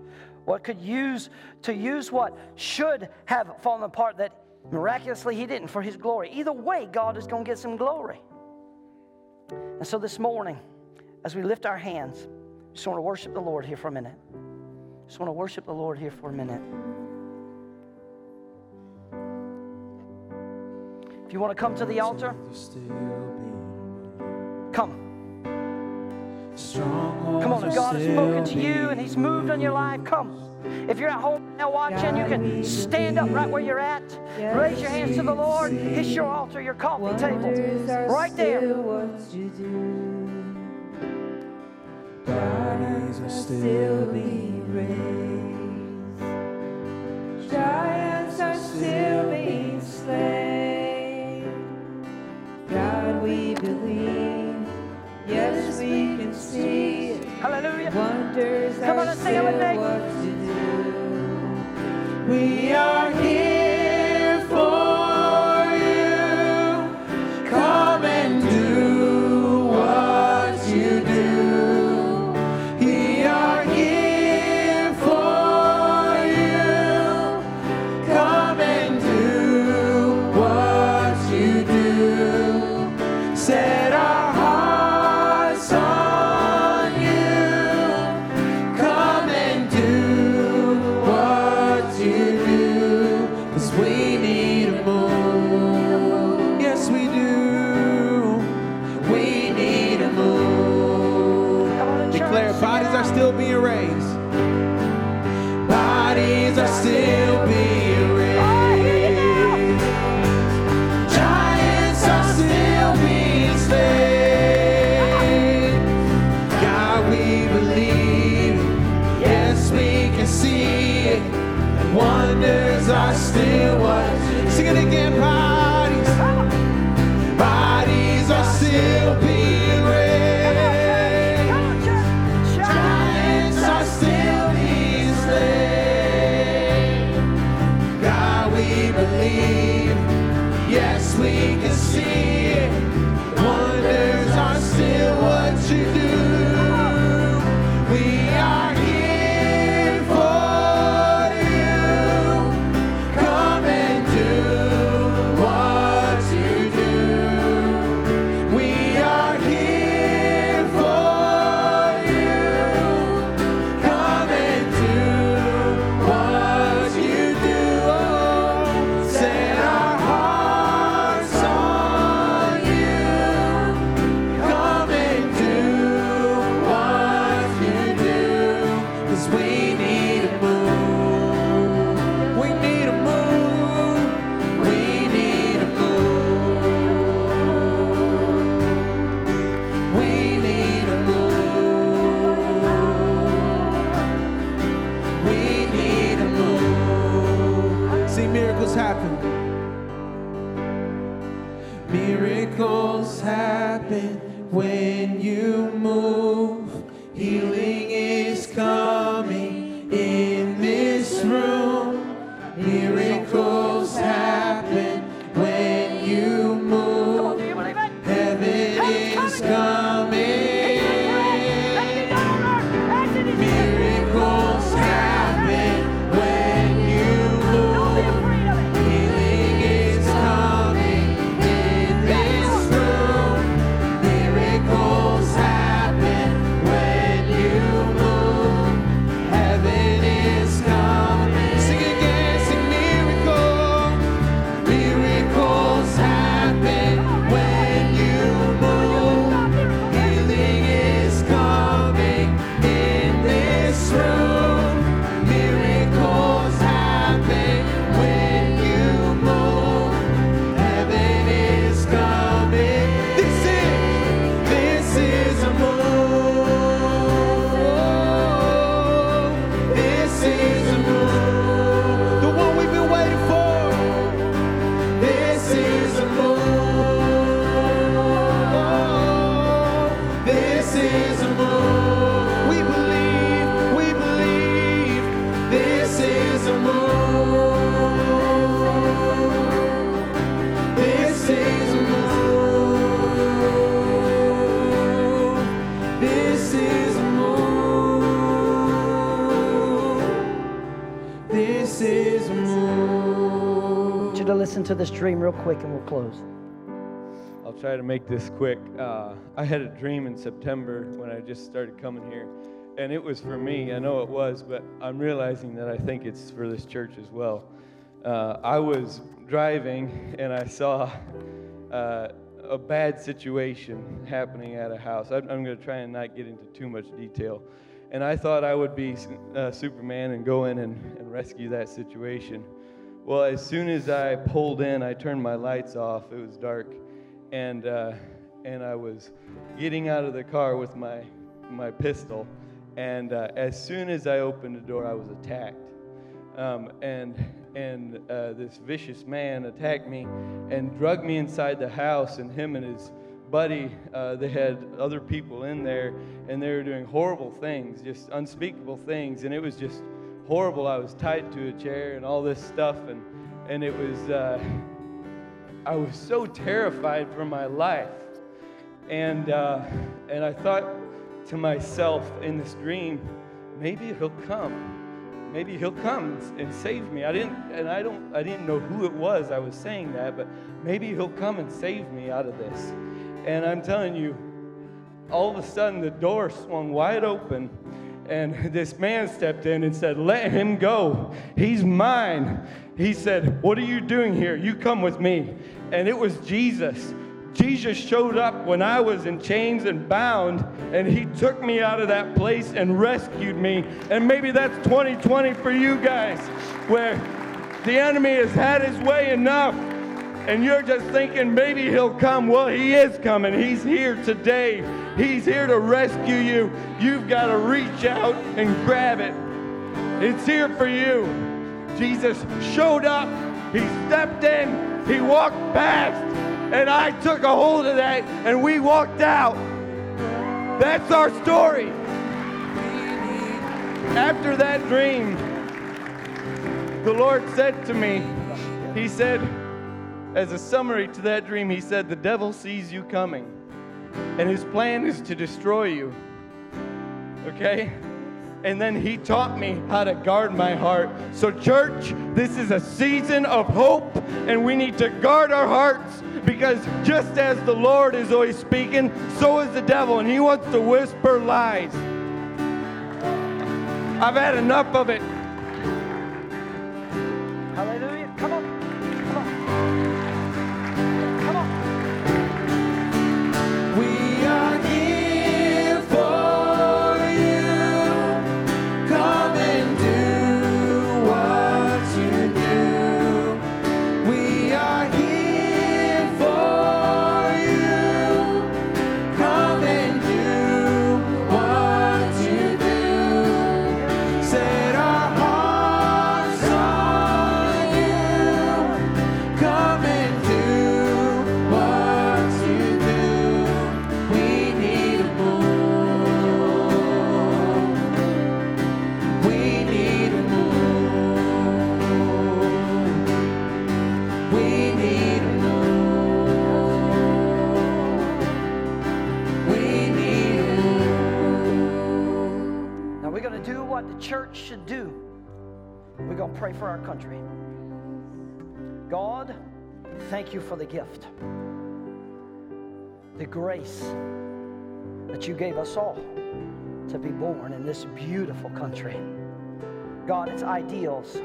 What could use to use what should have fallen apart that Miraculously, he didn't for his glory. Either way, God is going to get some glory. And so this morning, as we lift our hands, just want to worship the Lord here for a minute. Just want to worship the Lord here for a minute. If you want to come to the altar, come. Come on, if God has spoken to you and He's moved on your life, come. If you're at home now watching, you can stand up right where you're at. Raise your hands to the Lord. It's your altar, your coffee table. Right there. Bodies are still being raised. Giants are still being slain. God, we believe. Yes, we can see. Hallelujah. Wonders Come on and sing it with me. We are here is coming to this dream real quick and we'll close. I'll try to make this quick. Uh, I had a dream in September when I just started coming here, and it was for me. I know it was, but I'm realizing that I think it's for this church as well. Uh, I was driving and I saw uh, a bad situation happening at a house. I'm, I'm going to try and not get into too much detail. And I thought I would be uh, Superman and go in and, and rescue that situation. Well, as soon as I pulled in, I turned my lights off. It was dark, and uh, and I was getting out of the car with my my pistol. And uh, as soon as I opened the door, I was attacked. Um, and and uh, this vicious man attacked me and drugged me inside the house. And him and his buddy, uh, they had other people in there, and they were doing horrible things, just unspeakable things. And it was just horrible. I was tied to a chair and all this stuff, and and it was uh, I was so terrified for my life, and uh, and I thought to myself in this dream, maybe he'll come. Maybe he'll come and save me. I didn't, and I don't, I didn't know who it was. I was saying that, but maybe he'll come and save me out of this. And I'm telling you, all of a sudden the door swung wide open And this man stepped in and said, Let him go. He's mine. He said, What are you doing here? You come with me. And it was Jesus. Jesus showed up when I was in chains and bound, and he took me out of that place and rescued me. And maybe that's 2020 for you guys, where the enemy has had his way enough, and you're just thinking maybe he'll come. Well, he is coming. He's here today. He's here to rescue you. You've got to reach out and grab it. It's here for you. Jesus showed up, he stepped in, he walked past, and I took a hold of that and we walked out. That's our story. After that dream, the Lord said to me, He said, as a summary to that dream, He said, The devil sees you coming, and his plan is to destroy you. Okay? And then He taught me how to guard my heart. So, church, this is a season of hope, and we need to guard our hearts because just as the Lord is always speaking, so is the devil, and he wants to whisper lies. I've had enough of it. Thank you for the gift, the grace that you gave us all to be born in this beautiful country. God, its ideals,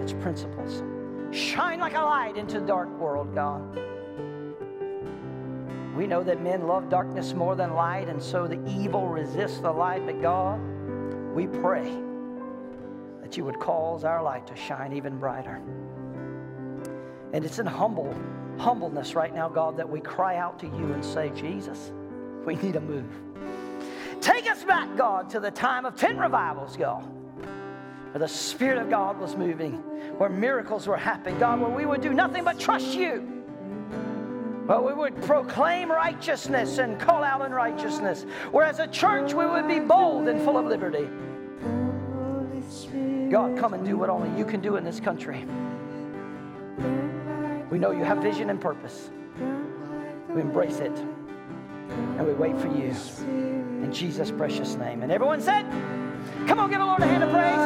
its principles shine like a light into the dark world, God. We know that men love darkness more than light, and so the evil resists the light. But God, we pray that you would cause our light to shine even brighter. And it's in humble humbleness right now, God, that we cry out to you and say, Jesus, we need a move. Take us back, God, to the time of 10 revivals, God, where the Spirit of God was moving, where miracles were happening, God, where we would do nothing but trust you. Well, we would proclaim righteousness and call out in righteousness. Where as a church, we would be bold and full of liberty. God, come and do what only you can do in this country. We know you have vision and purpose. We embrace it and we wait for you. In Jesus' precious name. And everyone said, Come on, give the Lord a hand of praise.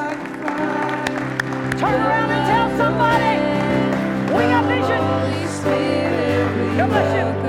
Turn around and tell somebody, We got vision. God bless you.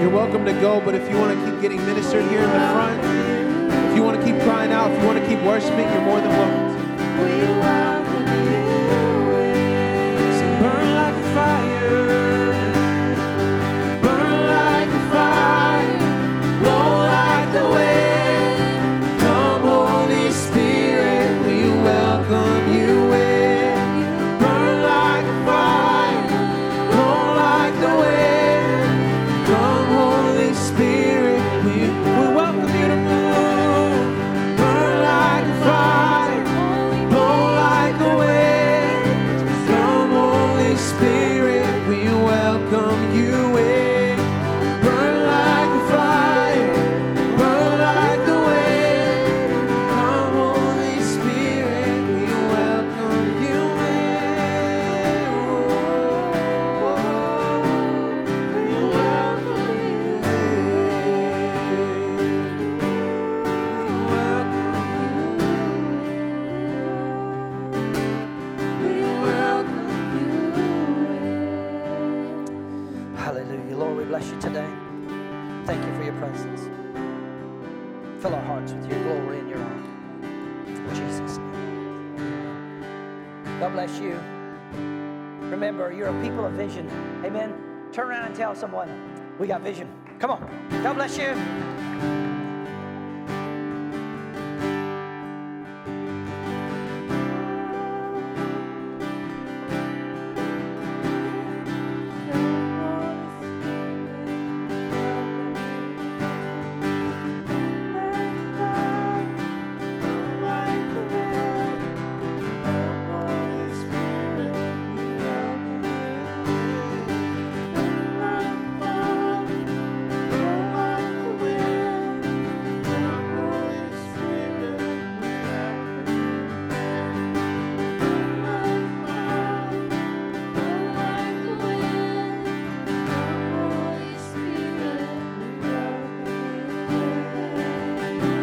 You're welcome to go, but if you want to keep getting ministered here in the front, if you want to keep crying out, if you want to keep worshiping, you're more than welcome tell someone we got vision. Come on. God bless you.